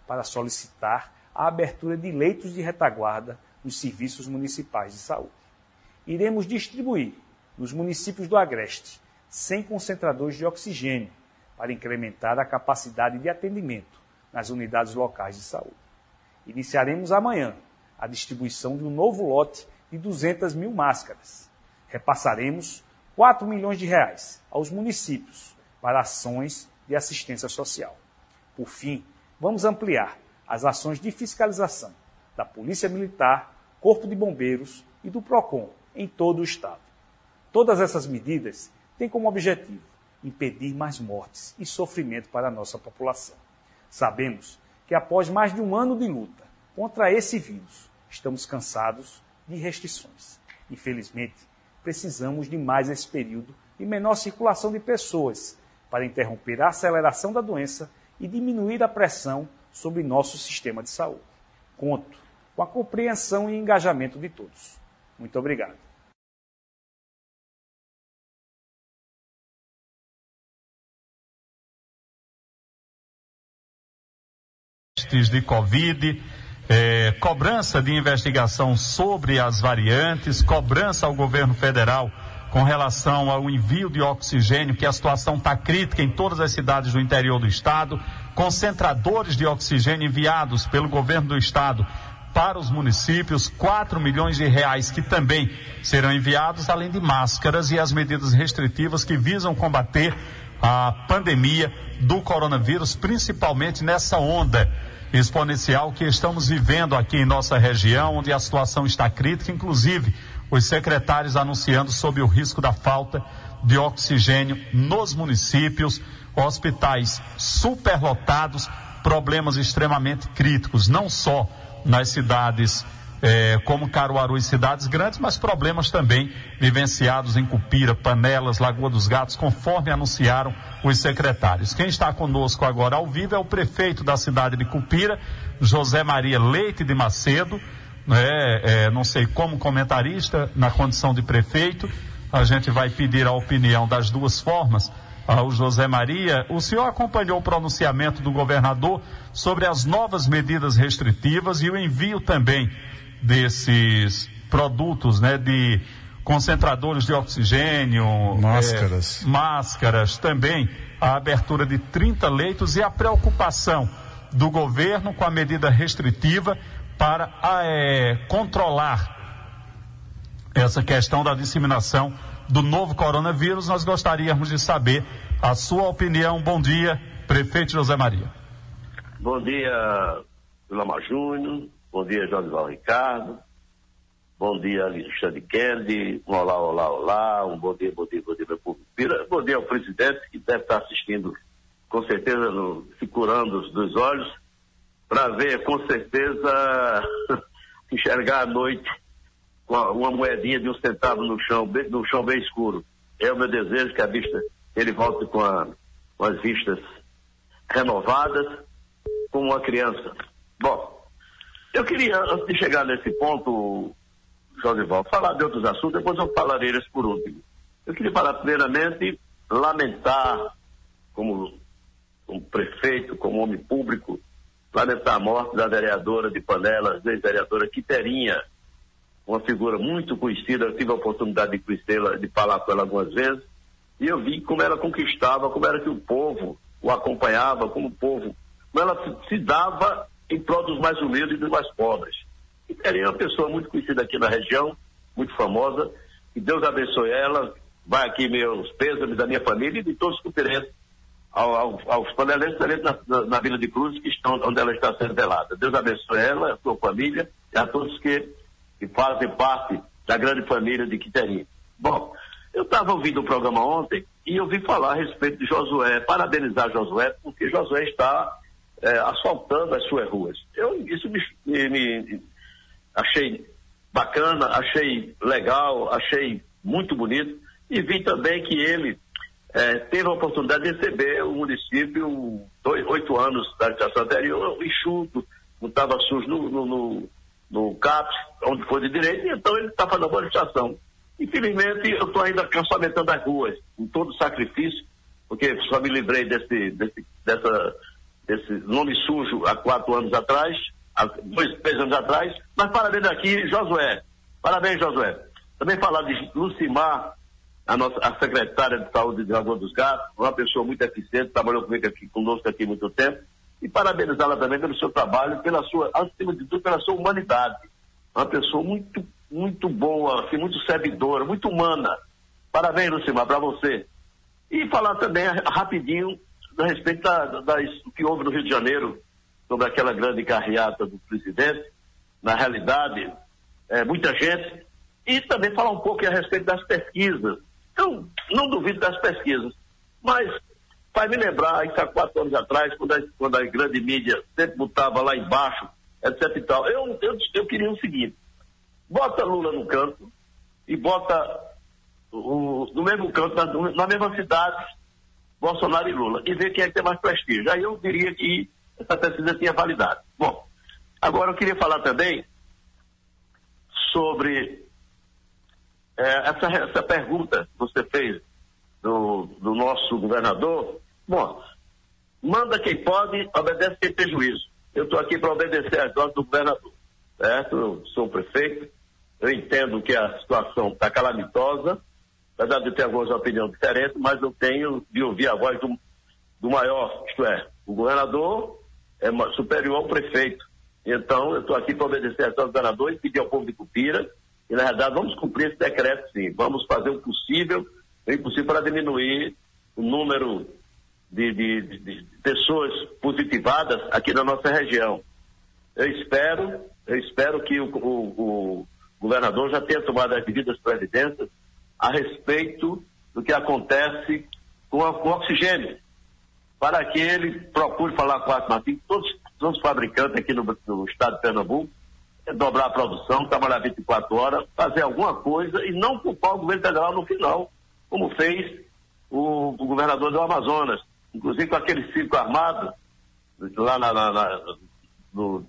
para solicitar a abertura de leitos de retaguarda nos serviços municipais de saúde. Iremos distribuir nos municípios do Agreste 100 concentradores de oxigênio para incrementar a capacidade de atendimento nas unidades locais de saúde. Iniciaremos amanhã a distribuição de um novo lote de 200 mil máscaras. Repassaremos 4 milhões de reais aos municípios para ações de assistência social. Por fim, vamos ampliar as ações de fiscalização da Polícia Militar, Corpo de Bombeiros e do PROCON em todo o Estado. Todas essas medidas têm como objetivo impedir mais mortes e sofrimento para a nossa população. Sabemos que após mais de um ano de luta contra esse vírus, estamos cansados de restrições. Infelizmente, precisamos de mais esse período de menor circulação de pessoas, para interromper a aceleração da doença e diminuir a pressão sobre nosso sistema de saúde. Conto com a compreensão e engajamento de todos. Muito obrigado. testes de Covid, eh, cobrança de investigação sobre as variantes, cobrança ao governo federal com relação ao envio de oxigênio, que a situação está crítica em todas as cidades do interior do estado, concentradores de oxigênio enviados pelo governo do estado para os municípios, 4 milhões de reais que também serão enviados, além de máscaras e as medidas restritivas que visam combater a pandemia do coronavírus, principalmente nessa onda exponencial que estamos vivendo aqui em nossa região, onde a situação está crítica, inclusive os secretários anunciando sobre o risco da falta de oxigênio nos municípios, hospitais superlotados, problemas extremamente críticos, não só nas cidades eh, como Caruaru e cidades grandes, mas problemas também vivenciados em Cupira, Panelas, Lagoa dos Gatos, conforme anunciaram os secretários. Quem está conosco agora ao vivo é o prefeito da cidade de Cupira, José Maria Leite de Macedo, né, é, não sei como comentarista, na condição de prefeito. A gente vai pedir a opinião das duas formas ao José Maria. O senhor acompanhou o pronunciamento do governador sobre as novas medidas restritivas e o envio também desses produtos, né, de concentradores de oxigênio, Máscaras. é, máscaras também, a abertura de 30 leitos e a preocupação do governo com a medida restritiva para é, controlar essa questão da disseminação do novo coronavírus. Nós gostaríamos de saber a sua opinião. Bom dia, prefeito José Maria. Bom dia, Lamar Júnior. Bom dia, Josival Ricardo. Bom dia, Alexandre Kennedy. Um olá, olá, olá. Um bom dia, bom dia, bom dia, meu povo. Bom dia ao presidente, que deve estar assistindo, com certeza, no, se curando dos olhos, para ver, com certeza, enxergar à noite uma moedinha de um centavo no chão, no chão bem escuro. É o meu desejo que a vista, ele volte com, a, com as vistas renovadas, como uma criança. Bom, eu queria, antes de chegar nesse ponto, Josival, falar de outros assuntos, depois eu falarei eles por último. Eu queria falar primeiramente, lamentar, como, como prefeito, como homem público, lamentar a morte da vereadora de Panelas, ex-vereadora Quiterinha, uma figura muito conhecida, eu tive a oportunidade de conhecê-la, de falar com ela algumas vezes, e eu vi como ela conquistava, como era que o povo o acompanhava, como o povo, como ela se, dava em prol dos mais humildes e dos mais pobres. E Teria é uma pessoa muito conhecida aqui na região, muito famosa, que Deus abençoe ela, vai aqui meus pêsames da minha família e de todos os ao, aos panelenses ali na, na, na, Vila de Cruz, que estão onde ela está sendo velada. Deus abençoe ela, a sua família e a todos que, que fazem parte da grande família de Quiterinha. Bom, eu estava ouvindo o programa ontem e ouvi falar a respeito de Josué, parabenizar Josué, porque Josué está é, asfaltando as suas ruas. Eu, isso me, me, achei bacana, achei legal, achei muito bonito e vi também que ele é, teve a oportunidade de receber o município dois, oito anos da administração anterior, enxuto, não estava sujo no, no, no, no CAPS, onde foi de direito, então ele está fazendo boa administração. Infelizmente, eu estou ainda cansamentando as ruas, com todo sacrifício, porque só me livrei desse, desse, dessa esse nome sujo há quatro anos atrás, há dois, três anos atrás, mas parabéns aqui, Josué. Parabéns, Josué. Também falar de Lucimar, a nossa a secretária de saúde de Lagoa dos Gatos, uma pessoa muito eficiente, trabalhou comigo aqui, conosco aqui muito tempo, e parabenizá-la também pelo seu trabalho, pela sua, acima de tudo, pela sua humanidade. Uma pessoa muito, muito boa, assim, muito servidora, muito humana. Parabéns, Lucimar, para você. E falar também rapidinho a respeito da, das, do que houve no Rio de Janeiro, sobre aquela grande carreata do presidente, na realidade, é, muita gente, e também falar um pouco a respeito das pesquisas. Eu não duvido das pesquisas, mas faz me lembrar, isso há quatro anos atrás, quando a, quando a grande mídia sempre botava lá embaixo, etc e tal. Eu, eu, eu queria o seguinte, bota Lula no canto e bota o, no mesmo canto, na, na mesma cidade, Bolsonaro e Lula, e ver quem é que tem mais prestígio. Aí eu diria que essa pesquisa tinha validade. Bom, agora eu queria falar também sobre é, essa, essa pergunta que você fez do, do nosso governador. Bom, manda quem pode, obedece quem tem juízo. Eu estou aqui para obedecer às ordens do governador, certo? Eu sou prefeito, eu entendo que a situação está calamitosa, apesar de ter algumas opiniões diferentes, mas eu tenho de ouvir a voz do, do maior, isto é, o governador é superior ao prefeito. Então, eu estou aqui para obedecer às ordens do governador e pedir ao povo de Cupira, e na verdade vamos cumprir esse decreto sim, vamos fazer o possível, o impossível para diminuir o número de, de, de, pessoas positivadas aqui na nossa região. Eu espero, eu espero que o, o, o governador já tenha tomado as devidas providências a respeito do que acontece com, a, com oxigênio, para que ele procure falar com a Martins, todos, todos os fabricantes aqui no, no estado de Pernambuco, dobrar a produção, trabalhar 24 horas, fazer alguma coisa e não culpar o governo federal no final, como fez o, o governador do Amazonas, inclusive com aquele circo armado lá na, na, na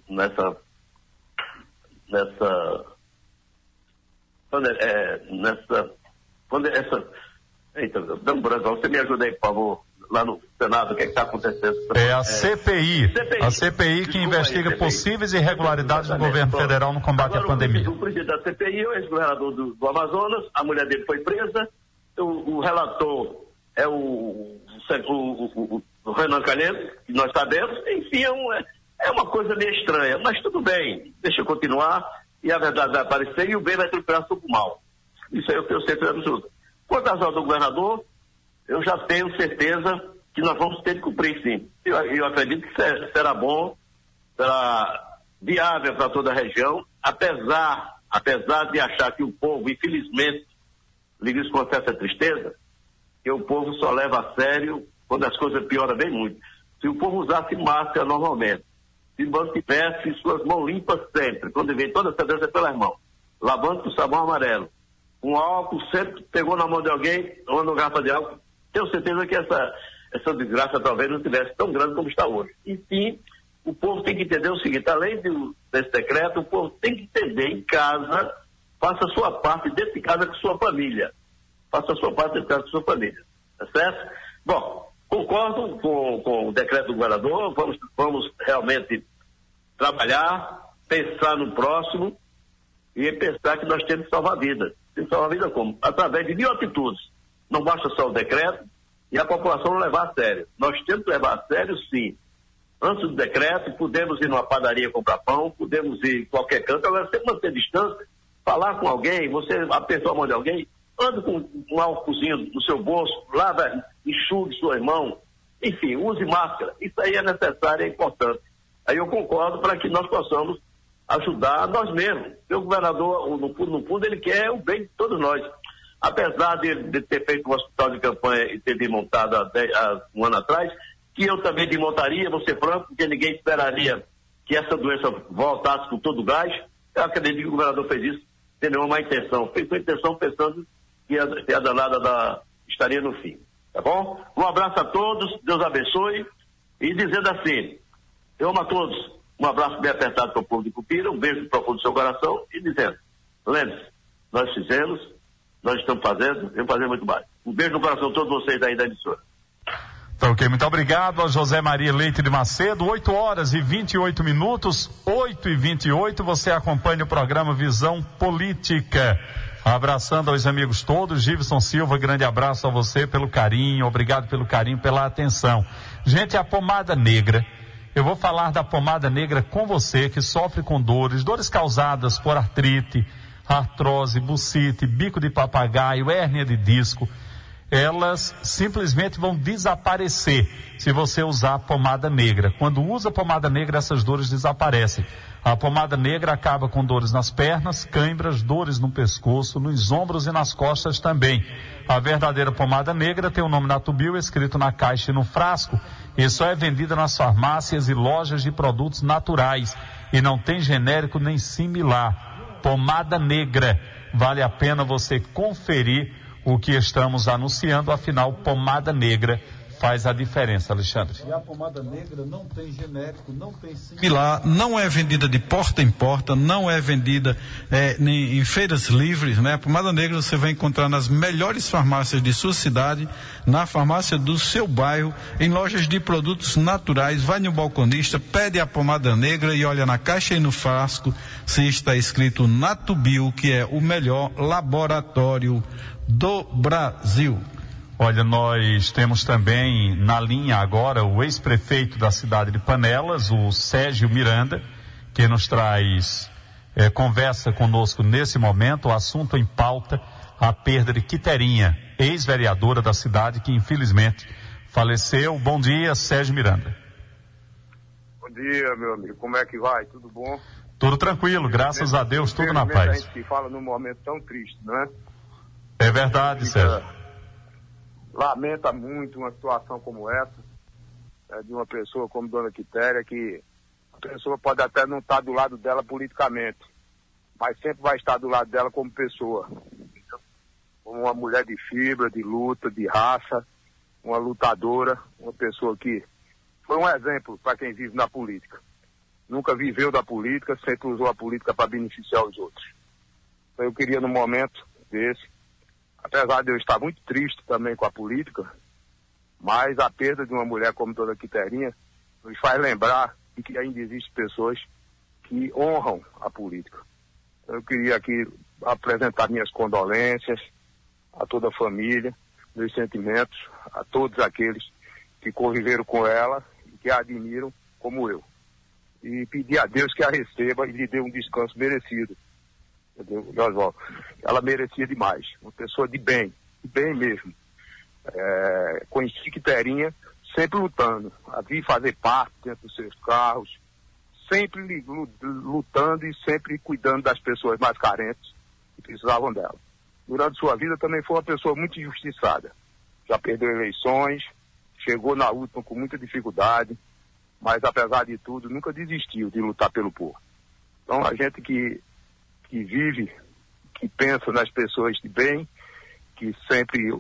nessa nessa é, nessa quando essa eita, dando branco, você me ajuda aí, por favor, lá no Senado, o que é está acontecendo? É a CPI, CPI. a CPI que investiga aí, possíveis irregularidades do governo Pronto. federal no combate à Agora, pandemia. O presidente da CPI, o ex-governador do, do Amazonas, a mulher dele foi presa, o, o relator é o, o, o, Renan Calheiros, que nós sabemos, enfim, é, um, é, é uma coisa meio estranha, mas tudo bem, deixa eu continuar, e a verdade vai aparecer e o bem vai triunfar sobre o mal. Isso é o que eu sempre absoluto. Quanto às do governador, eu já tenho certeza que nós vamos ter que cumprir, sim. Eu, eu acredito que ser- será bom, será viável para toda a região, apesar, apesar de achar que o povo, infelizmente, liga isso com essa tristeza, que o povo só leva a sério quando as coisas pioram bem muito. Se o povo usasse máscara normalmente, se mantivesse suas mãos limpas sempre, quando vem toda essa doença pelas mãos, lavando com sabão amarelo, com álcool, sempre pegou na mão de alguém, ou na garrafa de álcool, tenho certeza que essa, essa desgraça talvez não tivesse tão grande como está hoje. Enfim, o povo tem que entender o seguinte, além desse decreto, o povo tem que entender em casa, faça sua parte dentro de casa com sua família. Faça a sua parte de casa com sua família. Tá certo? Bom, concordo com, com o decreto do governador, vamos, vamos realmente trabalhar, pensar no próximo e pensar que nós temos que salvar. Temos que salvar vidas como? Através de mil atitudes. Não basta só o decreto e a população não levar a sério. Nós temos que levar a sério, sim. Antes do decreto, podemos ir numa padaria comprar pão, podemos ir em qualquer canto, agora sempre manter distância, falar com alguém, você a mão de alguém, ande com um álcoolzinho no seu bolso, lava, enxugue suas mãos, enfim, use máscara. Isso aí é necessário, é importante. Aí eu concordo para que nós possamos ajudar nós mesmos. O governador, no fundo, no fundo, ele quer o bem de todos nós. Apesar de, de ter feito um hospital de campanha e ter desmontado há, há um ano atrás, que eu também desmontaria, vou ser franco, porque ninguém esperaria que essa doença voltasse com todo o gás. Eu acredito que o governador fez isso sem nenhuma má intenção. Fez com intenção pensando que a, que a danada da, estaria no fim. Tá bom? Um abraço a todos, Deus abençoe. E dizendo assim, eu amo a todos. Um abraço bem apertado para o povo de Cupira, um beijo profundo do seu coração e dizendo, lembre-se, nós fizemos, nós estamos fazendo, vamos fazer muito mais. Um beijo no coração de todos vocês da emissora. Tá ok, muito obrigado a José Maria Leite de Macedo, 8 horas e 28 minutos, 8 e 28 você acompanha o programa Visão Política. Abraçando aos amigos todos, Gibson Silva, grande abraço a você pelo carinho, obrigado pelo carinho, pela atenção. Gente, a pomada negra, eu vou falar da pomada negra com você que sofre com dores, dores causadas por artrite, artrose, bucite, bico de papagaio, hérnia de disco elas simplesmente vão desaparecer se você usar pomada negra. Quando usa pomada negra, essas dores desaparecem. A pomada negra acaba com dores nas pernas, cãibras, dores no pescoço, nos ombros e nas costas também. A verdadeira pomada negra tem o nome Natubio escrito na caixa e no frasco e só é vendida nas farmácias e lojas de produtos naturais e não tem genérico nem similar. Pomada negra. Vale a pena você conferir o que estamos anunciando, afinal, pomada negra faz a diferença, Alexandre. E a pomada negra não tem genérico, não tem similar, não é vendida de porta em porta, não é vendida é, em, em feiras livres, né? A pomada negra você vai encontrar nas melhores farmácias de sua cidade, na farmácia do seu bairro, em lojas de produtos naturais, vai no balconista, pede a pomada negra e olha na caixa e no frasco se está escrito Natubio, que é o melhor laboratório do Brasil. Olha, nós temos também na linha agora o ex-prefeito da cidade de Panelas, o Sérgio Miranda, que nos traz eh, conversa conosco nesse momento, o assunto em pauta, a perda de Quiterinha, ex-vereadora da cidade, que infelizmente faleceu. Bom dia, Sérgio Miranda. Bom dia, meu amigo. Como é que vai? Tudo bom? Tudo tranquilo, graças a Deus, tudo na paz. A gente que fala num momento tão triste, né? É verdade, Sérgio. Lamenta muito uma situação como essa, né, de uma pessoa como Dona Quitéria, que a pessoa pode até não estar do lado dela politicamente, mas sempre vai estar do lado dela como pessoa. Como uma mulher de fibra, de luta, de raça, uma lutadora, uma pessoa que foi um exemplo para quem vive na política. Nunca viveu da política, sempre usou a política para beneficiar os outros. Então eu queria, num momento desse, apesar de eu estar muito triste também com a política, mas a perda de uma mulher como Dona Quiterinha nos faz lembrar de que ainda existem pessoas que honram a política. Eu queria aqui apresentar minhas condolências a toda a família, meus sentimentos a todos aqueles que conviveram com ela e que a admiram como eu. E pedir a Deus que a receba e lhe dê um descanso merecido. Ela merecia demais. Uma pessoa de bem, de bem mesmo. É, conheci Quiterinha sempre lutando. A vi fazer parte dentro dos seus carros, sempre lutando e sempre cuidando das pessoas mais carentes que precisavam dela. Durante sua vida também foi uma pessoa muito injustiçada. Já perdeu eleições, chegou na última com muita dificuldade, mas apesar de tudo, nunca desistiu de lutar pelo povo. Então a gente que, que vive, que pensa nas pessoas de bem, que sempre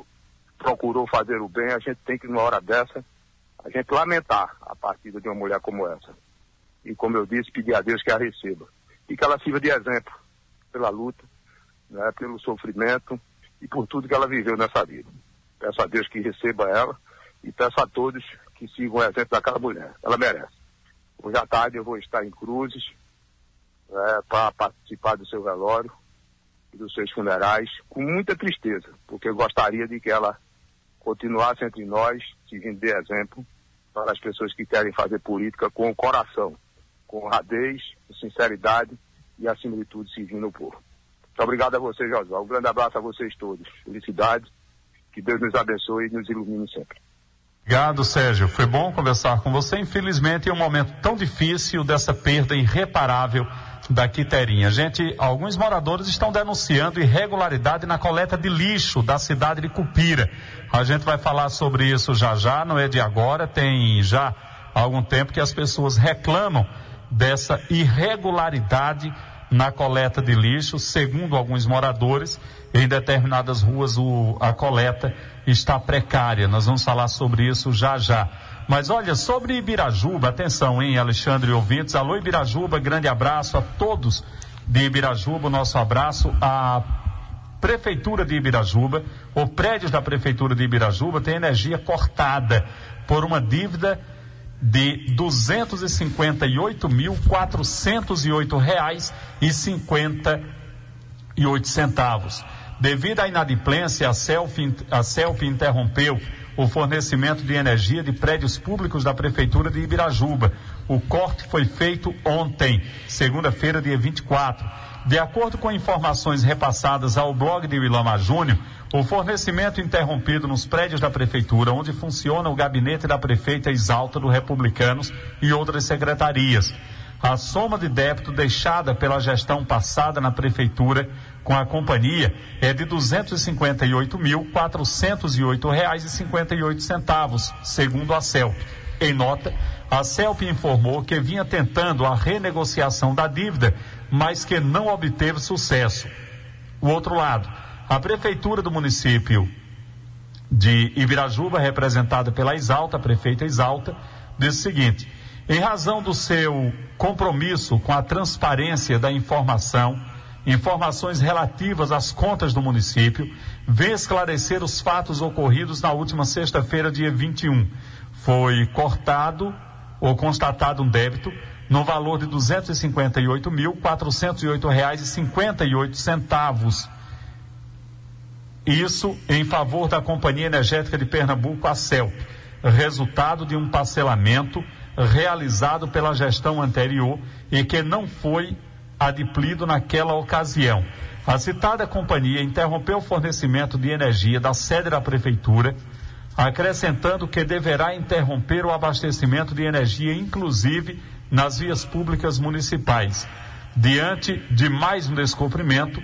procurou fazer o bem, a gente tem que, numa hora dessa, a gente lamentar a partida de uma mulher como essa. E como eu disse, pedir a Deus que a receba. E que ela sirva de exemplo pela luta, né, pelo sofrimento e por tudo que ela viveu nessa vida. Peço a Deus que receba ela e peço a todos que sigam o exemplo daquela mulher. Ela merece. Hoje à tarde eu vou estar em Cruzes né, para participar do seu velório dos seus funerais com muita tristeza, porque eu gostaria de que ela continuasse entre nós, seguindo de exemplo para as pessoas que querem fazer política com o coração, com honradez, com sinceridade e, acima de tudo, servindo o povo. Muito obrigado a vocês, Josué. Um grande abraço a vocês todos. Felicidades. Que Deus nos abençoe e nos ilumine sempre. Obrigado, Sérgio. Foi bom conversar com você. Infelizmente, em um momento tão difícil dessa perda irreparável da Quiterinha. Gente, alguns moradores estão denunciando irregularidade na coleta de lixo da cidade de Cupira. A gente vai falar sobre isso já já, não é de agora, tem já algum tempo que as pessoas reclamam dessa irregularidade na coleta de lixo, segundo alguns moradores, em determinadas ruas o, a coleta está precária. Nós vamos falar sobre isso já já. Mas olha, sobre Ibirajuba, atenção, hein, Alexandre ouvintes. Alô, Ibirajuba, grande abraço a todos de Ibirajuba, nosso abraço à Prefeitura de Ibirajuba, o prédios da Prefeitura de Ibirajuba tem energia cortada por uma dívida de duzentos e cinquenta e oito mil quatrocentos e oito reais e cinquenta e oito centavos. Devido à inadimplência, a CELP, a CELP interrompeu o fornecimento de energia de prédios públicos da Prefeitura de Ibirajuba. O corte foi feito ontem, segunda-feira, dia 24. De acordo com informações repassadas ao blog de Wilama Júnior, o fornecimento interrompido nos prédios da Prefeitura, onde funciona o gabinete da prefeita Exalta do Republicanos e outras secretarias. A soma de débito deixada pela gestão passada na prefeitura com a companhia é de 258.408 reais e 58 centavos, segundo a CELP. Em nota, a CELP informou que vinha tentando a renegociação da dívida, mas que não obteve sucesso. O outro lado, a prefeitura do município de Ibirajuba, representada pela Exalta, a prefeita Exalta, diz o seguinte: em razão do seu compromisso com a transparência da informação, informações relativas às contas do município, vem esclarecer os fatos ocorridos na última sexta-feira, dia 21. Foi cortado ou constatado um débito no valor de R$ 258.408,58 isso em favor da Companhia Energética de Pernambuco, a CELP, resultado de um parcelamento realizado pela gestão anterior e que não foi adimplido naquela ocasião. A citada companhia interrompeu o fornecimento de energia da sede da prefeitura, acrescentando que deverá interromper o abastecimento de energia, inclusive nas vias públicas municipais. Diante de mais um descumprimento,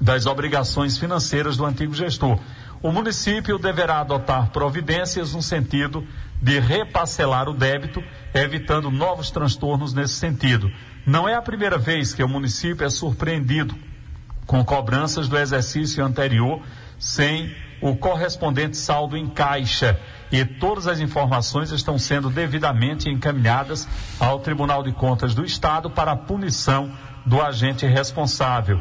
das obrigações financeiras do antigo gestor. O município deverá adotar providências no sentido de reparcelar o débito, evitando novos transtornos nesse sentido. Não é a primeira vez que o município é surpreendido com cobranças do exercício anterior sem o correspondente saldo em caixa. E todas as informações estão sendo devidamente encaminhadas ao Tribunal de Contas do Estado para a punição do agente responsável.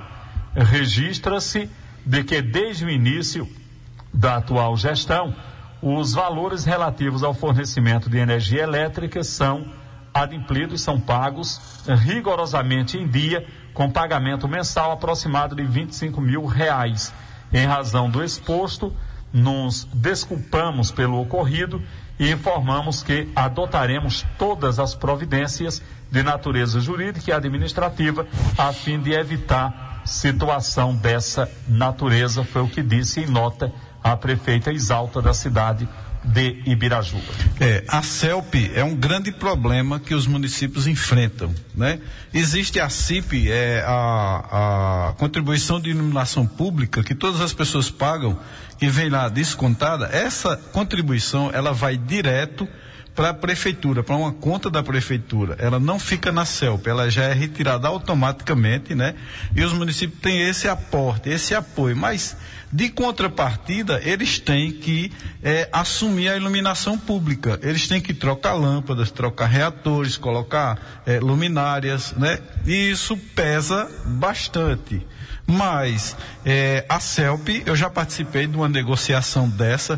Registra-se de que desde o início da atual gestão, os valores relativos ao fornecimento de energia elétrica são adimplidos, são pagos rigorosamente em dia, com pagamento mensal aproximado de 25 mil reais. Em razão do exposto, nos desculpamos pelo ocorrido e informamos que adotaremos todas as providências de natureza jurídica e administrativa a fim de evitar situação dessa natureza, foi o que disse em nota a prefeita Exalta da cidade de Ibirajuba. É, a CELP é um grande problema que os municípios enfrentam, né? Existe a CIP, é a, a contribuição de iluminação pública que todas as pessoas pagam e vem lá descontada. Essa contribuição ela vai direto para a prefeitura, para uma conta da prefeitura. Ela não fica na CELP, ela já é retirada automaticamente, né? E os municípios têm esse aporte, esse apoio, mas de contrapartida, eles têm que é, assumir a iluminação pública. Eles têm que trocar lâmpadas, trocar reatores, colocar é, luminárias, né? E isso pesa bastante. Mas é, a CELP, eu já participei de uma negociação dessa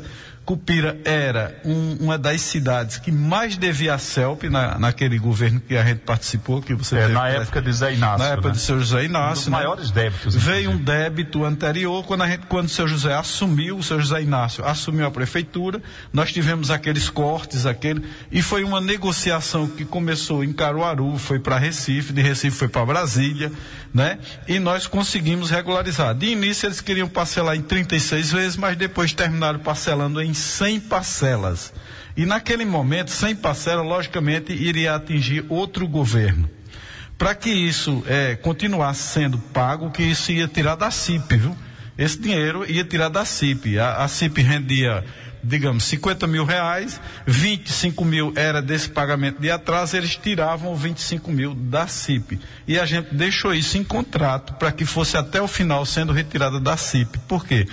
Cupira era um, uma das cidades que mais devia a CELP na, naquele governo que a gente participou, que você é, teve, na época de Zé Inácio. Na época né? de seu José Inácio. Um dos né? maiores débitos. Veio um débito anterior, quando, a gente, quando o seu José assumiu, o seu José Inácio assumiu a prefeitura, nós tivemos aqueles cortes, aquele, e foi uma negociação que começou em Caruaru, foi para Recife, de Recife foi para Brasília, né? E nós conseguimos regularizar. De início eles queriam parcelar em 36 vezes, mas depois terminaram parcelando em 100 parcelas. E naquele momento, 100 parcelas, logicamente, iria atingir outro governo. Para que isso é, continuasse sendo pago, que isso ia tirar da CIP, viu? Esse dinheiro ia tirar da CIP. A, a CIP rendia, digamos, 50 mil reais, 25 mil era desse pagamento de atraso, eles tiravam 25 mil da CIP. E a gente deixou isso em contrato para que fosse até o final sendo retirada da CIP. Por quê?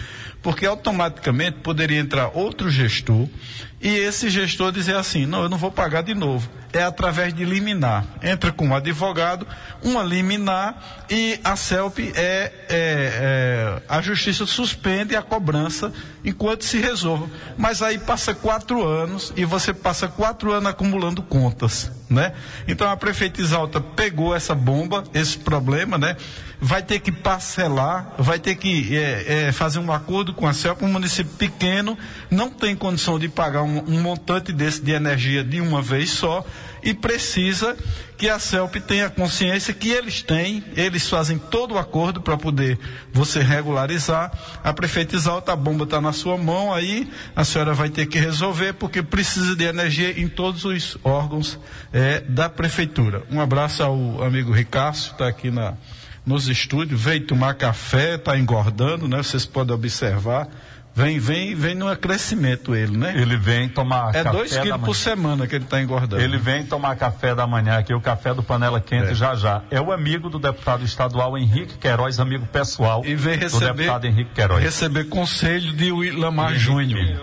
Porque automaticamente poderia entrar outro gestor e esse gestor dizer assim: não, eu não vou pagar de novo. É através de liminar. Entra com um advogado, uma liminar e a CELP é, é, é, a justiça suspende a cobrança enquanto se resolve. Mas aí passa quatro anos e você passa quatro anos acumulando contas, né? Então a prefeita Exalta pegou essa bomba, esse problema, né? vai ter que parcelar, vai ter que é, é, fazer um acordo com a CELP, um município pequeno não tem condição de pagar um, um, montante desse de energia de uma vez só e precisa que a CELP tenha consciência que eles têm, eles fazem todo o acordo para poder você regularizar. A prefeita Exalta, a bomba está na sua mão, aí a senhora vai ter que resolver, porque precisa de energia em todos os órgãos é, da prefeitura. Um abraço ao amigo Ricardo, está aqui na nos estúdios, veio tomar café, está engordando, né? Vocês podem observar, Vem, vem, vem no crescimento ele, né? Ele vem tomar É café dois da quilos por semana que ele está engordando. Ele vem tomar café da manhã aqui, o café do Panela Quente É. já já. É o amigo do deputado estadual Henrique Queiroz, amigo pessoal E vem do receber, deputado Henrique Queiroz. receber conselho de Willamar Júnior.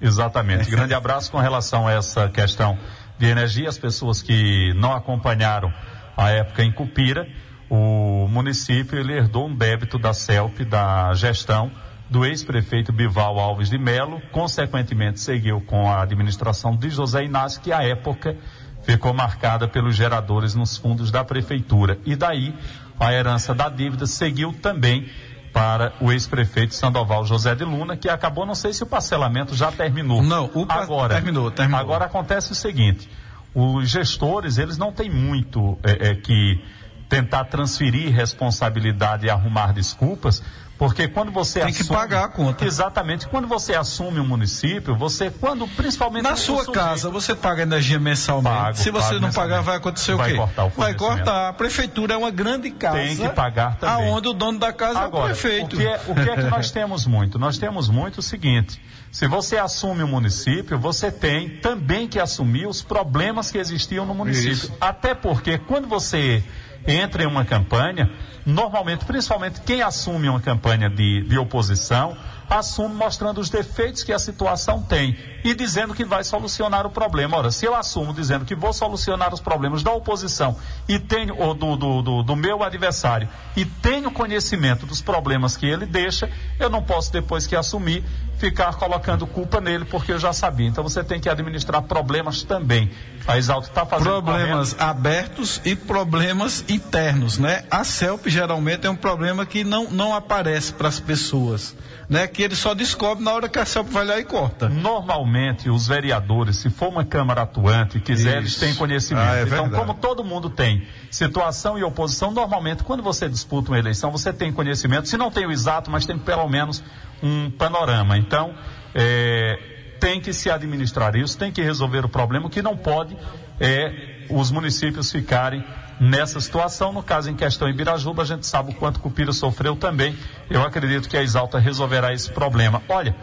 Exatamente. Grande abraço com relação a essa questão de energia. As pessoas que não acompanharam a época em Cupira, o município ele herdou um débito da CELP, da gestão do ex-prefeito Bival Alves de Melo, consequentemente seguiu com a administração de José Inácio, que à época ficou marcada pelos geradores nos fundos da prefeitura. E daí a herança da dívida seguiu também para o ex-prefeito Sandoval José de Luna, que acabou, não sei se o parcelamento já terminou. Não, o agora, terminou, terminou. Agora acontece o seguinte, os gestores, eles não têm muito é, é, que tentar transferir responsabilidade e arrumar desculpas, porque quando você Tem que assume- pagar a conta. Exatamente. Quando você assume um município, você, quando, principalmente... Na o sua sujeito- casa, você paga energia mensalmente. Pago, Se você não pagar, vai acontecer o Vai quê? cortar o vai cortar. A prefeitura é uma grande casa. Tem que pagar também. Aonde o dono da casa é o Agora, prefeito. O que, é, o que é que nós temos muito? Nós temos muito o seguinte: se você assume o município, você tem também que assumir os problemas que existiam no município. Isso. Até porque quando você entra em uma campanha, normalmente, principalmente quem assume uma campanha de, de oposição, assume mostrando os defeitos que a situação tem e dizendo que vai solucionar o problema. Ora, se eu assumo dizendo que vou solucionar os problemas da oposição e tenho, ou do, do, do, do meu adversário, e tenho conhecimento dos problemas que ele deixa, eu não posso, depois que assumir, ficar colocando culpa nele, porque eu já sabia. Então você tem que administrar problemas também. A Exalto está fazendo Problemas abertos e problemas internos, né? A CELP geralmente é um problema que não, não aparece para as pessoas, né? Que ele só descobre na hora que a CELP vai lá e corta. Normalmente, os vereadores, se for uma Câmara atuante, quiser, eles Isso. têm conhecimento. Ah, é então, verdade. como todo mundo tem situação e oposição, normalmente, quando você disputa uma eleição, você tem conhecimento. Se não tem o exato, mas tem pelo menos um panorama. Então, é, tem que se administrar isso, tem que resolver o problema. Que não pode é os municípios ficarem nessa situação. No caso em questão em Birajuba, a gente sabe o quanto Cupira sofreu também. Eu acredito que a Exalta resolverá esse problema. Olha,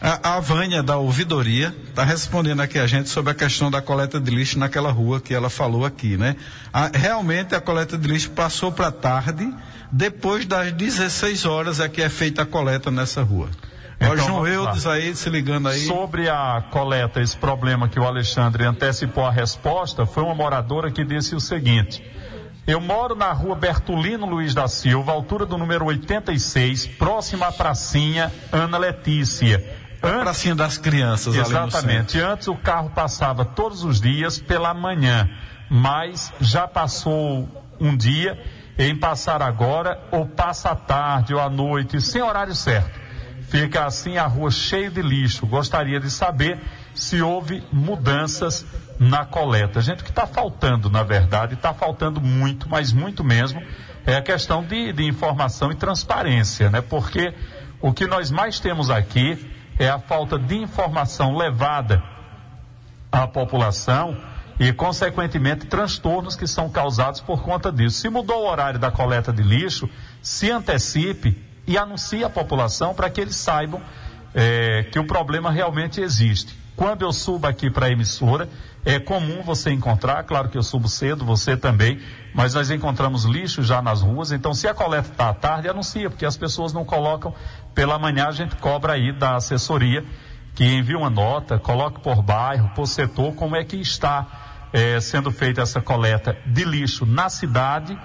A, a Vânia da ouvidoria está respondendo aqui a gente sobre a questão da coleta de lixo naquela rua que ela falou aqui, né? A- realmente a coleta de lixo passou para tarde, depois das 16 horas é que é feita a coleta nessa rua. Então, João. Eudes aí, se ligando aí. Sobre a coleta, esse problema que o Alexandre antecipou a resposta, foi uma moradora que disse o seguinte: Eu moro na rua Bertolino Luiz da Silva, altura do número 86, próxima à pracinha Ana Letícia. A pracinha das crianças Exatamente. Antes o carro passava todos os dias pela manhã, mas já passou um dia em passar agora, ou passa à tarde ou à noite, sem horário certo. Fica assim a rua cheia de lixo. Gostaria de saber se houve mudanças na coleta. Gente, o que está faltando, na verdade, está faltando muito, mas muito mesmo, é a questão de, de informação e transparência, né? Porque o que nós mais temos aqui é a falta de informação levada à população e, consequentemente, transtornos que são causados por conta disso. Se mudou o horário da coleta de lixo, se antecipe e anuncie à população para que eles saibam eh, que o problema realmente existe. Quando eu subo aqui para a emissora, é comum você encontrar, claro que eu subo cedo, você também, mas nós encontramos lixo já nas ruas, então se a coleta está à tarde, anuncia, porque as pessoas não colocam pela manhã, a gente cobra aí da assessoria que envia uma nota, coloque por bairro, por setor, como é que está eh, sendo feita essa coleta de lixo na cidade,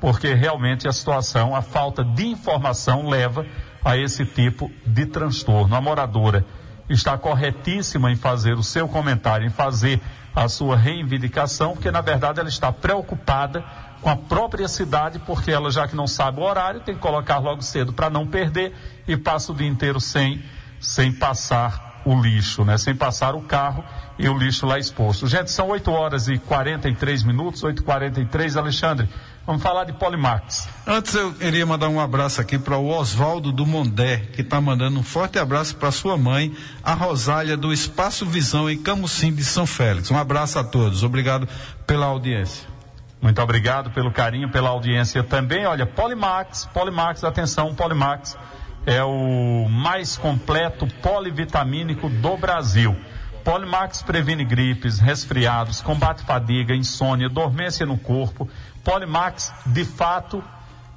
porque realmente a situação, a falta de informação leva a esse tipo de transtorno. A moradora está corretíssima em fazer o seu comentário, em fazer a sua reivindicação, porque na verdade ela está preocupada com a própria cidade, porque ela já que não sabe o horário, tem que colocar logo cedo para não perder e passa o dia inteiro sem, sem passar o lixo, né? Sem passar o carro e o lixo lá exposto. Gente, são 8 horas e 43 minutos, 8 e 43 Alexandre, vamos falar de Polimax. Antes eu iria mandar um abraço aqui para o Oswaldo do Mondé, que está mandando um forte abraço para sua mãe, a Rosália do Espaço Visão em Camusim de São Félix. Um abraço a todos. Obrigado pela audiência. Muito obrigado pelo carinho, pela audiência também. Olha, Polimax, Polimax, atenção, Polimax. É o mais completo polivitamínico do Brasil. Polimax previne gripes, resfriados, combate fadiga, insônia, dormência no corpo. Polimax, de fato,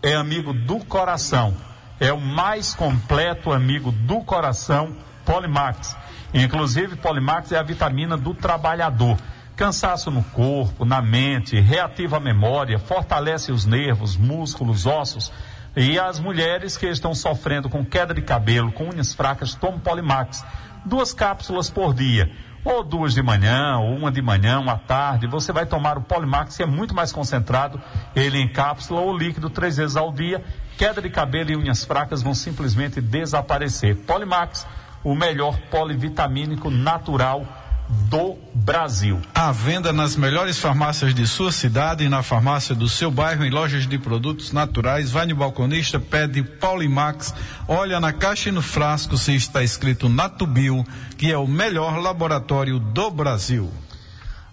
é amigo do coração. É o mais completo amigo do coração, Polimax. Inclusive, Polimax é a vitamina do trabalhador. Cansaço no corpo, na mente, reativa a memória, fortalece os nervos, músculos, ossos. E as mulheres que estão sofrendo com queda de cabelo, com unhas fracas, tomam Polimax. Duas cápsulas por dia. Ou duas de manhã, ou uma de manhã, uma tarde. Você vai tomar o Polimax, que é muito mais concentrado. Ele em cápsula ou líquido três vezes ao dia. Queda de cabelo e unhas fracas vão simplesmente desaparecer. Polimax, o melhor polivitamínico natural do Brasil. À venda nas melhores farmácias de sua cidade e na farmácia do seu bairro, em lojas de produtos naturais. Vai no balconista, pede Paulimax, olha na caixa e no frasco se está escrito Natubio, que é o melhor laboratório do Brasil.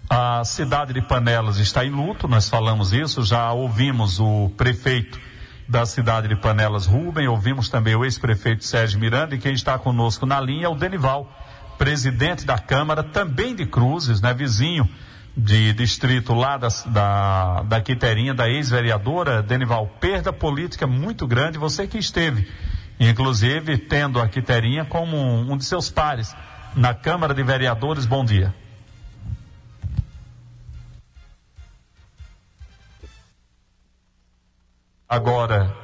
A cidade de Panelas está em luto, nós falamos isso, já ouvimos o prefeito da cidade de Panelas, Rubem, ouvimos também o ex-prefeito Sérgio Miranda e quem está conosco na linha é o Denival presidente da Câmara, também de Cruzes, né, vizinho de distrito lá da, da, da Quiterinha, da ex-vereadora Denival. Perda política muito grande, você que esteve, inclusive tendo a Quiterinha como um, um de seus pares na Câmara de Vereadores. Bom dia. Agora,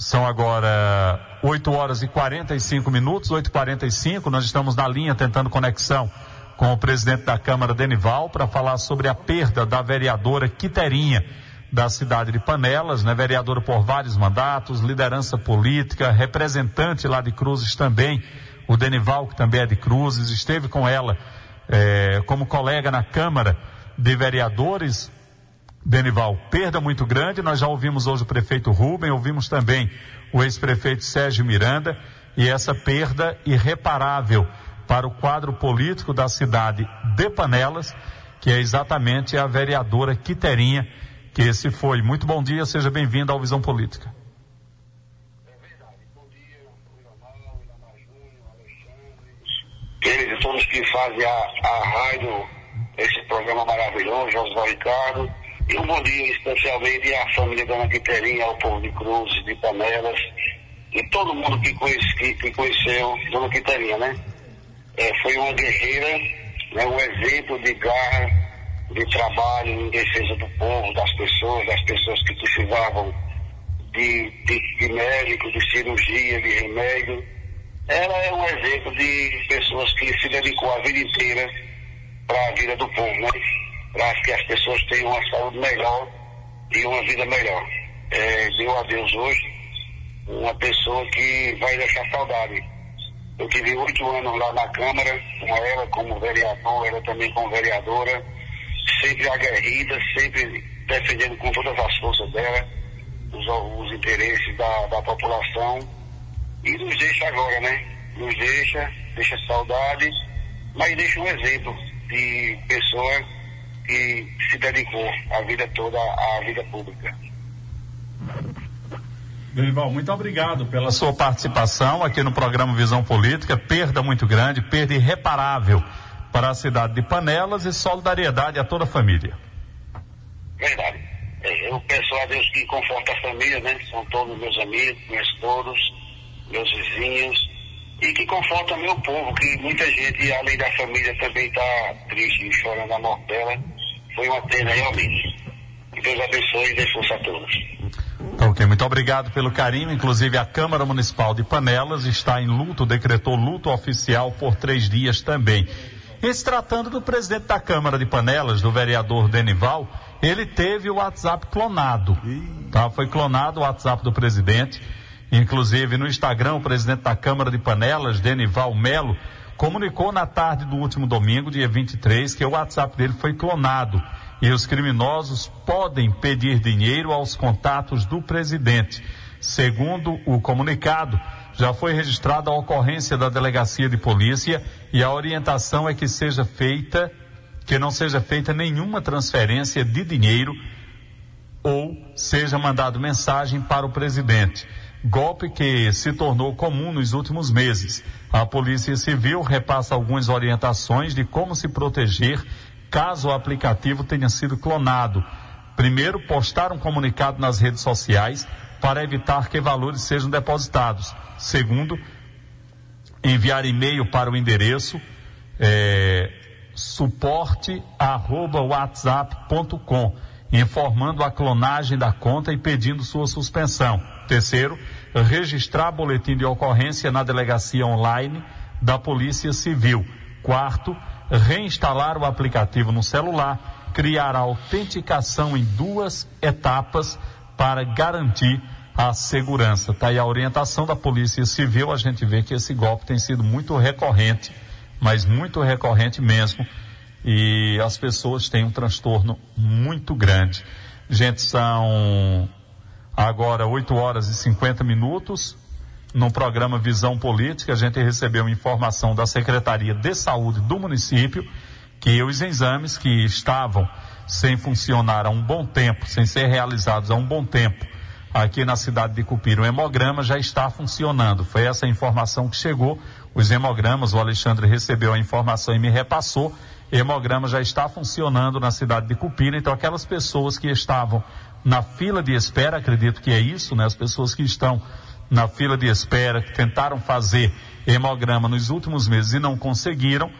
são agora 8 horas e 45 minutos, 8h45. Nós estamos na linha tentando conexão com o presidente da Câmara, Denival, para falar sobre a perda da vereadora Quiterinha, da cidade de Panelas, né? Vereadora por vários mandatos, liderança política, representante lá de Cruzes também. O Denival, que também é de Cruzes, esteve com ela eh, como colega na Câmara de Vereadores. Denival, perda muito grande. Nós já ouvimos hoje o prefeito Rubem, ouvimos também o ex-prefeito Sérgio Miranda e essa perda irreparável para o quadro político da cidade de Panelas, que é exatamente a vereadora Quiterinha, que esse foi. Muito bom dia, seja bem-vindo ao Visão Política. Eles e todos que fazem a, a rádio, esse programa maravilhoso, José Ricardo. E um bom dia especialmente à família Dona Quiterinha, ao povo de Cruzes, de Panelas, e todo mundo que, conhece, que, que conheceu Dona Quiterinha, né? É, foi uma guerreira, né, um exemplo de garra, de trabalho em defesa do povo, das pessoas, das pessoas que precisavam de, de, de médico, de cirurgia, de remédio. Ela é um exemplo de pessoas que se dedicou a vida inteira para a vida do povo, né? Para que as pessoas tenham uma saúde melhor e uma vida melhor. É, deu a Deus hoje uma pessoa que vai deixar saudade. Eu tive oito anos lá na Câmara, com ela como vereador, ela também como vereadora, sempre aguerrida, sempre defendendo com todas as forças dela os, os interesses da, da população. E nos deixa agora, né? Nos deixa, deixa saudade, mas deixa um exemplo de pessoa que se dedicou a vida toda à vida pública. Denival, muito obrigado pela sua participação aqui no programa Visão Política. Perda muito grande, perda irreparável para a cidade de Panelas e solidariedade a toda a família. Verdade. É, Eu peço a Deus que conforte a família, né? São todos meus amigos, conheço todos, meus vizinhos. E que conforta meu povo, que muita gente, além da família, também está triste e chorando a morte dela. Foi uma pena realmente. Que Deus abençoe e dê força a todos. Ok, muito obrigado pelo carinho. Inclusive, a Câmara Municipal de Panelas está em luto, decretou luto oficial por três dias também. E se tratando do presidente da Câmara de Panelas, do vereador Denival, ele teve o WhatsApp clonado. Tá? Foi clonado o WhatsApp do presidente. Inclusive, no Instagram, o presidente da Câmara de Panelas, Denival Melo, comunicou na tarde do último domingo, dia 23, que o WhatsApp dele foi clonado e os criminosos podem pedir dinheiro aos contatos do presidente. Segundo o comunicado, já foi registrada a ocorrência da delegacia de polícia e a orientação é que seja feita, que não seja feita nenhuma transferência de dinheiro ou seja mandado mensagem para o presidente. Golpe que se tornou comum nos últimos meses. A Polícia Civil repassa algumas orientações de como se proteger caso o aplicativo tenha sido clonado. Primeiro, postar um comunicado nas redes sociais para evitar que valores sejam depositados. Segundo, enviar e-mail para o endereço é, suporte@whatsapp.com, informando a clonagem da conta e pedindo sua suspensão. Terceiro, registrar boletim de ocorrência na delegacia online da Polícia Civil. Quarto, reinstalar o aplicativo no celular, criar a autenticação em duas etapas para garantir a segurança. Está aí a orientação da Polícia Civil. A gente vê que esse golpe tem sido muito recorrente, mas muito recorrente mesmo. E as pessoas têm um transtorno muito grande. Gente, são agora 8 horas e 50 minutos. No programa Visão Política, a gente recebeu informação da Secretaria de Saúde do município que os exames que estavam sem funcionar há um bom tempo, sem ser realizados há um bom tempo, aqui na cidade de Cupira, o hemograma já está funcionando. Foi essa informação que chegou. Os hemogramas, o Alexandre recebeu a informação e me repassou. Hemograma já está funcionando na cidade de Cupira, então aquelas pessoas que estavam na fila de espera, acredito que é isso, né? As pessoas que estão na fila de espera, que tentaram fazer hemograma nos últimos meses e não conseguiram,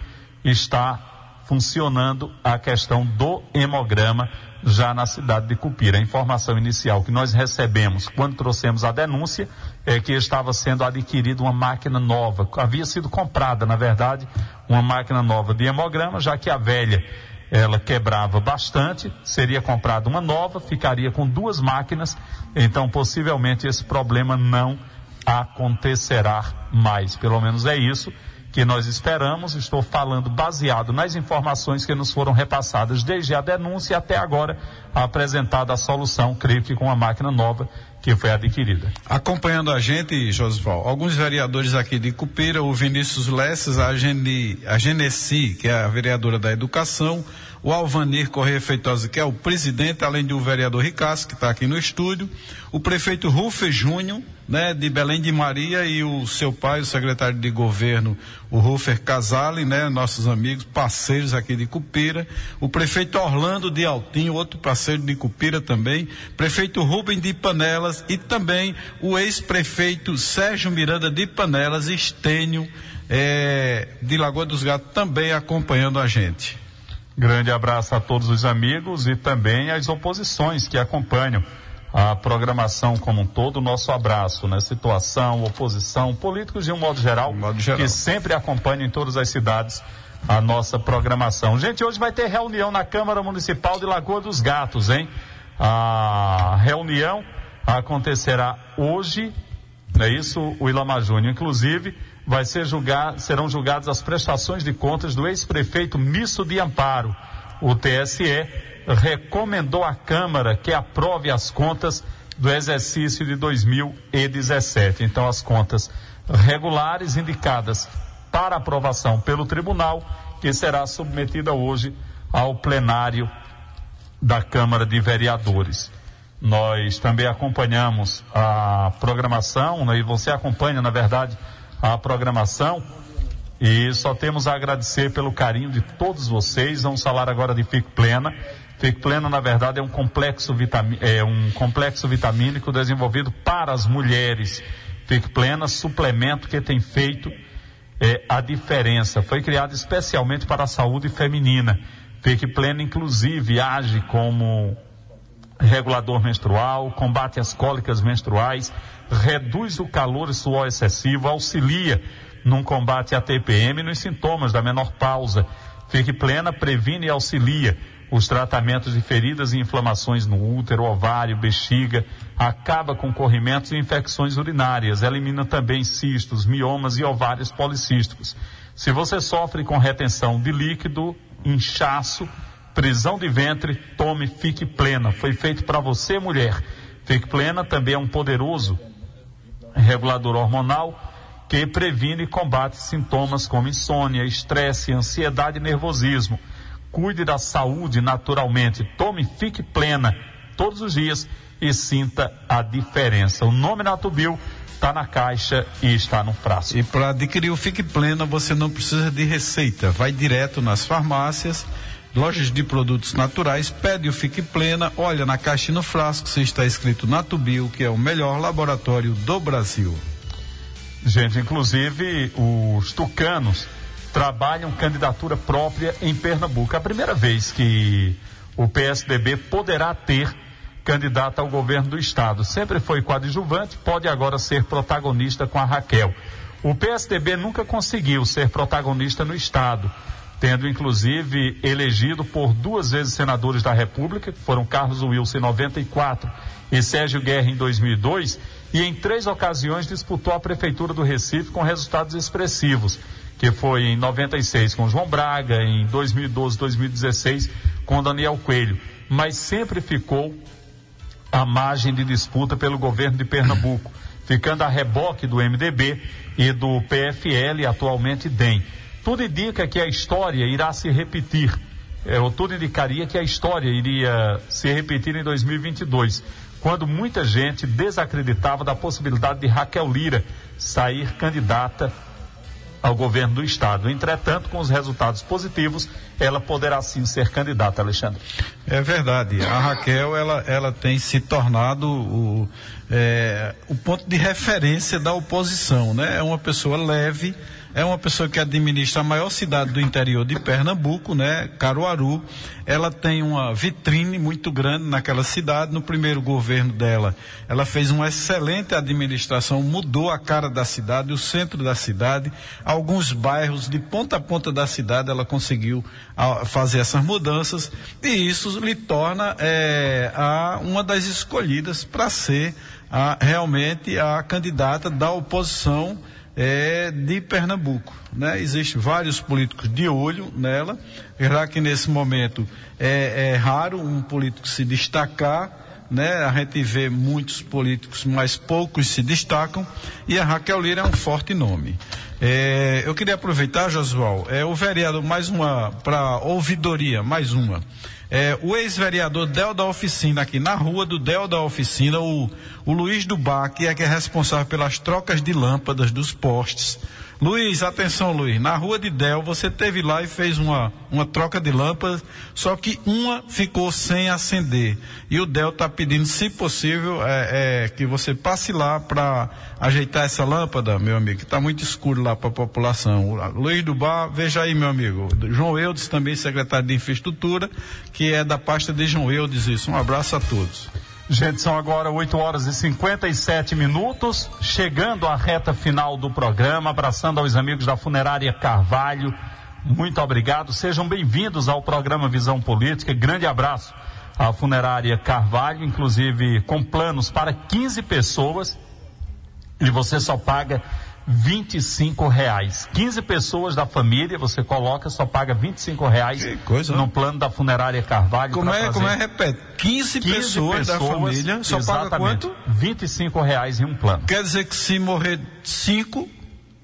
está funcionando a questão do hemograma já na cidade de Cupira. A informação inicial que nós recebemos quando trouxemos a denúncia é que estava sendo adquirida uma máquina nova. Havia sido comprada, na verdade, uma máquina nova de hemograma, já que a velha ela quebrava bastante, seria comprada uma nova, ficaria com duas máquinas, então possivelmente esse problema não acontecerá mais. Pelo menos é isso que nós esperamos. Estou falando baseado nas informações que nos foram repassadas desde a denúncia até agora apresentada a solução, creio que com a máquina nova que foi adquirida. Acompanhando a gente, Josval, alguns vereadores aqui de Cupira, o Vinícius Lesses, a, Gene, a Genesi, que é a vereadora da Educação, o Alvanir Correia Feitosa, que é o presidente, além do vereador Ricasso, que está aqui no estúdio, o prefeito Rufe Júnior, né, de Belém de Maria, e o seu pai, o secretário de governo, o Rufer Casale, né, nossos amigos, parceiros aqui de Cupira, o prefeito Orlando de Altinho, outro parceiro de Cupira também, prefeito Rubem de Panelas e também o ex-prefeito Sérgio Miranda de Panelas, Estênio, é, de Lagoa dos Gatos, também acompanhando a gente. Grande abraço a todos os amigos e também às oposições que acompanham a programação como um todo. Nosso abraço, né? Situação, oposição, políticos de um modo geral, modo geral. que sempre acompanham em todas as cidades a nossa programação. Gente, hoje vai ter reunião na Câmara Municipal de Lagoa dos Gatos, hein? A reunião acontecerá hoje, é isso, o Ilama Júnior, inclusive vai ser julgar, serão julgadas as prestações de contas do ex-prefeito Misso de Amparo. O TSE recomendou à Câmara que aprove as contas do exercício de 2017. Então, as contas regulares indicadas para aprovação pelo tribunal, que será submetida hoje ao plenário da Câmara de Vereadores. Nós também acompanhamos a programação, né, e você acompanha, na verdade, a programação. E só temos a agradecer pelo carinho de todos vocês. Vamos falar agora de Fique Plena. Fique Plena, na verdade, é um complexo, é um complexo vitamínico desenvolvido para as mulheres. Fique Plena, suplemento que tem feito é, a diferença. Foi criado especialmente para a saúde feminina. Fique Plena, inclusive, age como regulador menstrual, combate as cólicas menstruais, reduz o calor e suor excessivo, auxilia num combate à TPM e nos sintomas da menopausa. Fique plena, previne e auxilia os tratamentos de feridas e inflamações no útero, ovário, bexiga, acaba com corrimentos e infecções urinárias, elimina também cistos, miomas e ovários policísticos. Se você sofre com retenção de líquido, inchaço, prisão de ventre, tome Fique Plena. Foi feito para você, mulher. Fique Plena também é um poderoso regulador hormonal que previne e combate sintomas como insônia, estresse, ansiedade e nervosismo. Cuide da saúde naturalmente. Tome Fique Plena todos os dias e sinta a diferença. O nome Natubio está na caixa e está no frasco. E para adquirir o Fique Plena, você não precisa de receita. Vai direto nas farmácias, lojas de produtos naturais, pede o Fique Plena, olha na caixa e no frasco, se está escrito Natubio, que é o melhor laboratório do Brasil. Gente, inclusive os tucanos trabalham candidatura própria em Pernambuco. É a primeira vez que o PSDB poderá ter candidato ao governo do estado. Sempre foi coadjuvante, pode agora ser protagonista com a Raquel. O PSDB nunca conseguiu ser protagonista no estado, tendo inclusive elegido por duas vezes senadores da República, que foram Carlos Wilson em 94 e Sérgio Guerra em 2002, e em três ocasiões disputou a prefeitura do Recife com resultados expressivos, que foi em 96 com João Braga, em 2012, 2016 com Daniel Coelho, mas sempre ficou à margem de disputa pelo governo de Pernambuco, ficando a reboque do MDB e do PFL, atualmente DEM. Tudo indica que a história irá se repetir. É, tudo indicaria que a história iria se repetir em 2022, quando muita gente desacreditava da possibilidade de Raquel Lira sair candidata ao governo do estado. Entretanto, com os resultados positivos, ela poderá sim ser candidata, Alexandre. É verdade. A Raquel, ela, ela tem se tornado o, é, o ponto de referência da oposição, né? É uma pessoa leve, é uma pessoa que administra a maior cidade do interior de Pernambuco, né? Caruaru. Ela tem uma vitrine muito grande naquela cidade. No primeiro governo dela, ela fez uma excelente administração, mudou a cara da cidade, o centro da cidade, alguns bairros de ponta a ponta da cidade, ela conseguiu a, fazer essas mudanças e isso lhe torna é, a, uma das escolhidas para ser a, realmente a candidata da oposição é, de Pernambuco. Né? Existem vários políticos de olho nela, já que nesse momento é, é raro um político se destacar. Né? A gente vê muitos políticos, mas poucos se destacam, e a Raquel Lira é um forte nome. É, eu queria aproveitar, Josual, é, o vereador, mais uma, para ouvidoria, mais uma. É, o ex-vereador Del da Oficina, aqui na rua do Del da Oficina, o, o Luiz Dubac, que é, que é responsável pelas trocas de lâmpadas dos postes. Luiz, atenção, Luiz. Na rua de Del, você teve lá e fez uma, uma troca de lâmpadas, só que uma ficou sem acender. E o Del está pedindo, se possível, é, é, que você passe lá para ajeitar essa lâmpada, meu amigo, que está muito escuro lá para a população. Luiz do Bar, veja aí, meu amigo. João Eudes, também secretário de Infraestrutura, que é da pasta de João Eudes, isso. Um abraço a todos. Gente, são agora 8 horas e 57 minutos, chegando à reta final do programa, abraçando aos amigos da Funerária Carvalho. Muito obrigado, sejam bem-vindos ao programa Visão Política. Grande abraço à Funerária Carvalho, inclusive com planos para 15 pessoas, e você só paga 25 reais. 15 pessoas da família, você coloca, só paga 25 reais coisa, no plano da funerária Carvalho. Como pra é, fazer como é, repete, 15, pessoas, da família, só paga quanto? 25 reais em um plano. Quer dizer que se morrer cinco,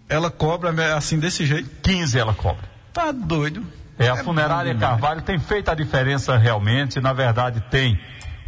ela cobra assim desse jeito? 15 ela cobra. Tá doido. É, a funerária bom. Carvalho tem feito a diferença realmente, na verdade tem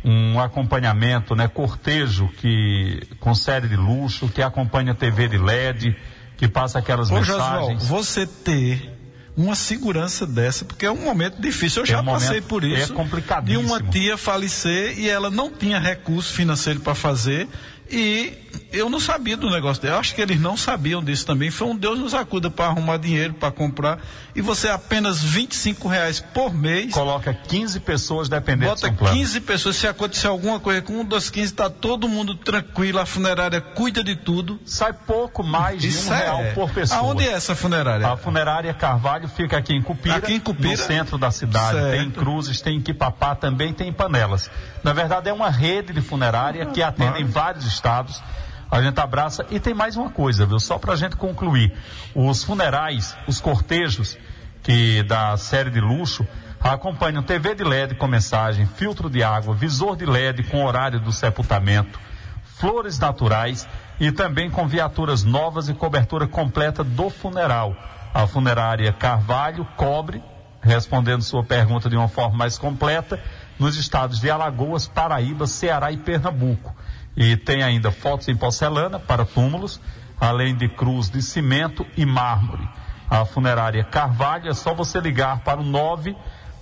um acompanhamento, né, cortejo que com série de luxo, que acompanha TV de LED, que passa aquelas Ô, mensagens. você ter uma segurança dessa, porque é um momento difícil. Eu É já um passei por é isso. complicadíssimo. De uma tia falecer e ela não tinha recurso financeiro para fazer e eu não sabia do negócio dela. Eu acho que eles não sabiam disso também. Foi um Deus nos acuda para arrumar dinheiro para comprar e você apenas 25 reais por mês. Coloca 15 pessoas dependentes Bota do plano. 15 pessoas, se acontecer alguma coisa com um dos 15, tá todo mundo tranquilo, a funerária cuida de tudo. Sai pouco mais de Isso um é. real por pessoa. Aonde é essa funerária? A funerária Carvalho fica aqui em Cupira, Aqui em Cupira? no centro da cidade. Certo. Tem Cruzes, tem Quipapá, também tem Panelas. Na verdade, é uma rede de funerária que atende em vários estados. A gente abraça. E tem mais uma coisa, viu? Só para a gente concluir. Os funerais, os cortejos que da série de luxo acompanham TV de LED com mensagem, filtro de água, visor de LED com horário do sepultamento, flores naturais e também com viaturas novas e cobertura completa do funeral. A funerária Carvalho cobre respondendo sua pergunta de uma forma mais completa, nos estados de Alagoas, Paraíba, Ceará e Pernambuco. E tem ainda fotos em porcelana para túmulos, além de cruz de cimento e mármore. A funerária Carvalho é só você ligar para o 9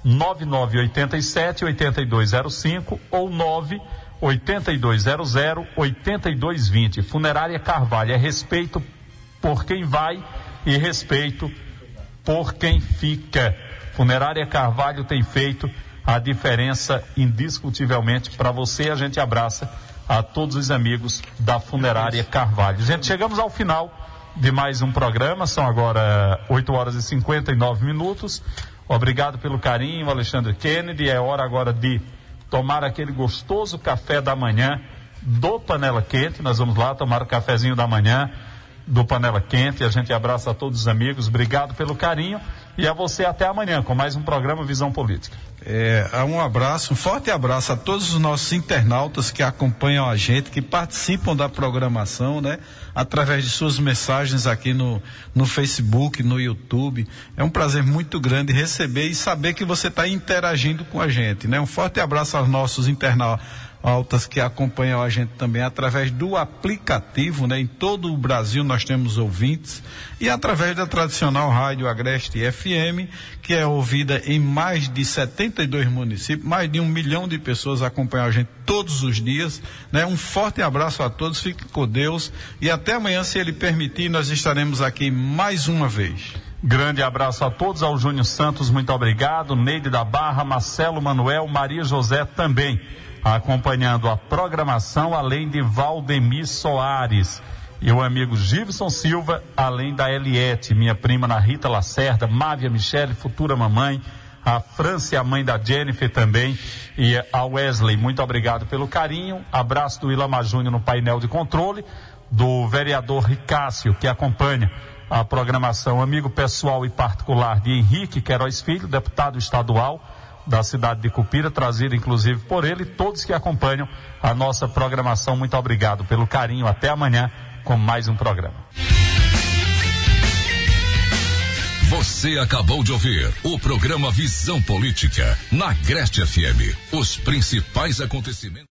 9987 8205 ou 9 8200 8220. Funerária Carvalho é respeito por quem vai e respeito por quem fica. Funerária Carvalho tem feito a diferença indiscutivelmente para você. A gente abraça a todos os amigos da Funerária Carvalho. Gente, chegamos ao final de mais um programa. São agora 8 horas e 59 minutos. Obrigado pelo carinho, Alexandre Kennedy. É hora agora de tomar aquele gostoso café da manhã do Panela Quente. Nós vamos lá tomar o cafezinho da manhã do Panela Quente. A gente abraça a todos os amigos. Obrigado pelo carinho. E a você até amanhã com mais um programa Visão Política. É, um abraço, um forte abraço a todos os nossos internautas que acompanham a gente, que participam da programação, né? Através de suas mensagens aqui no, no Facebook, no YouTube. É um prazer muito grande receber e saber que você está interagindo com a gente, né? Um forte abraço aos nossos internautas altas que acompanham a gente também através do aplicativo, né? Em todo o Brasil nós temos ouvintes e através da tradicional rádio Agreste FM, que é ouvida em mais de 72 municípios, mais de um milhão de pessoas acompanham a gente todos os dias, né? Um forte abraço a todos, fiquem com Deus e até amanhã, se Ele permitir, nós estaremos aqui mais uma vez. Grande abraço a todos, ao Júnior Santos, muito obrigado, Neide da Barra, Marcelo Manuel, Maria José também acompanhando a programação, além de Valdemir Soares e o amigo Givson Silva, além da Eliette, minha prima na Rita Lacerda, Mávia Michele, futura mamãe, a França, a mãe da Jennifer também, e a Wesley. Muito obrigado pelo carinho. Abraço do Ilama Júnior no painel de controle, do vereador Ricácio, que acompanha a programação, amigo pessoal e particular de Henrique Queiroz Filho, deputado estadual da cidade de Cupira, trazido inclusive por ele todos que acompanham a nossa programação. Muito obrigado pelo carinho. Até amanhã com mais um programa. Você acabou de ouvir o programa Visão Política na Greste FM. Os principais acontecimentos.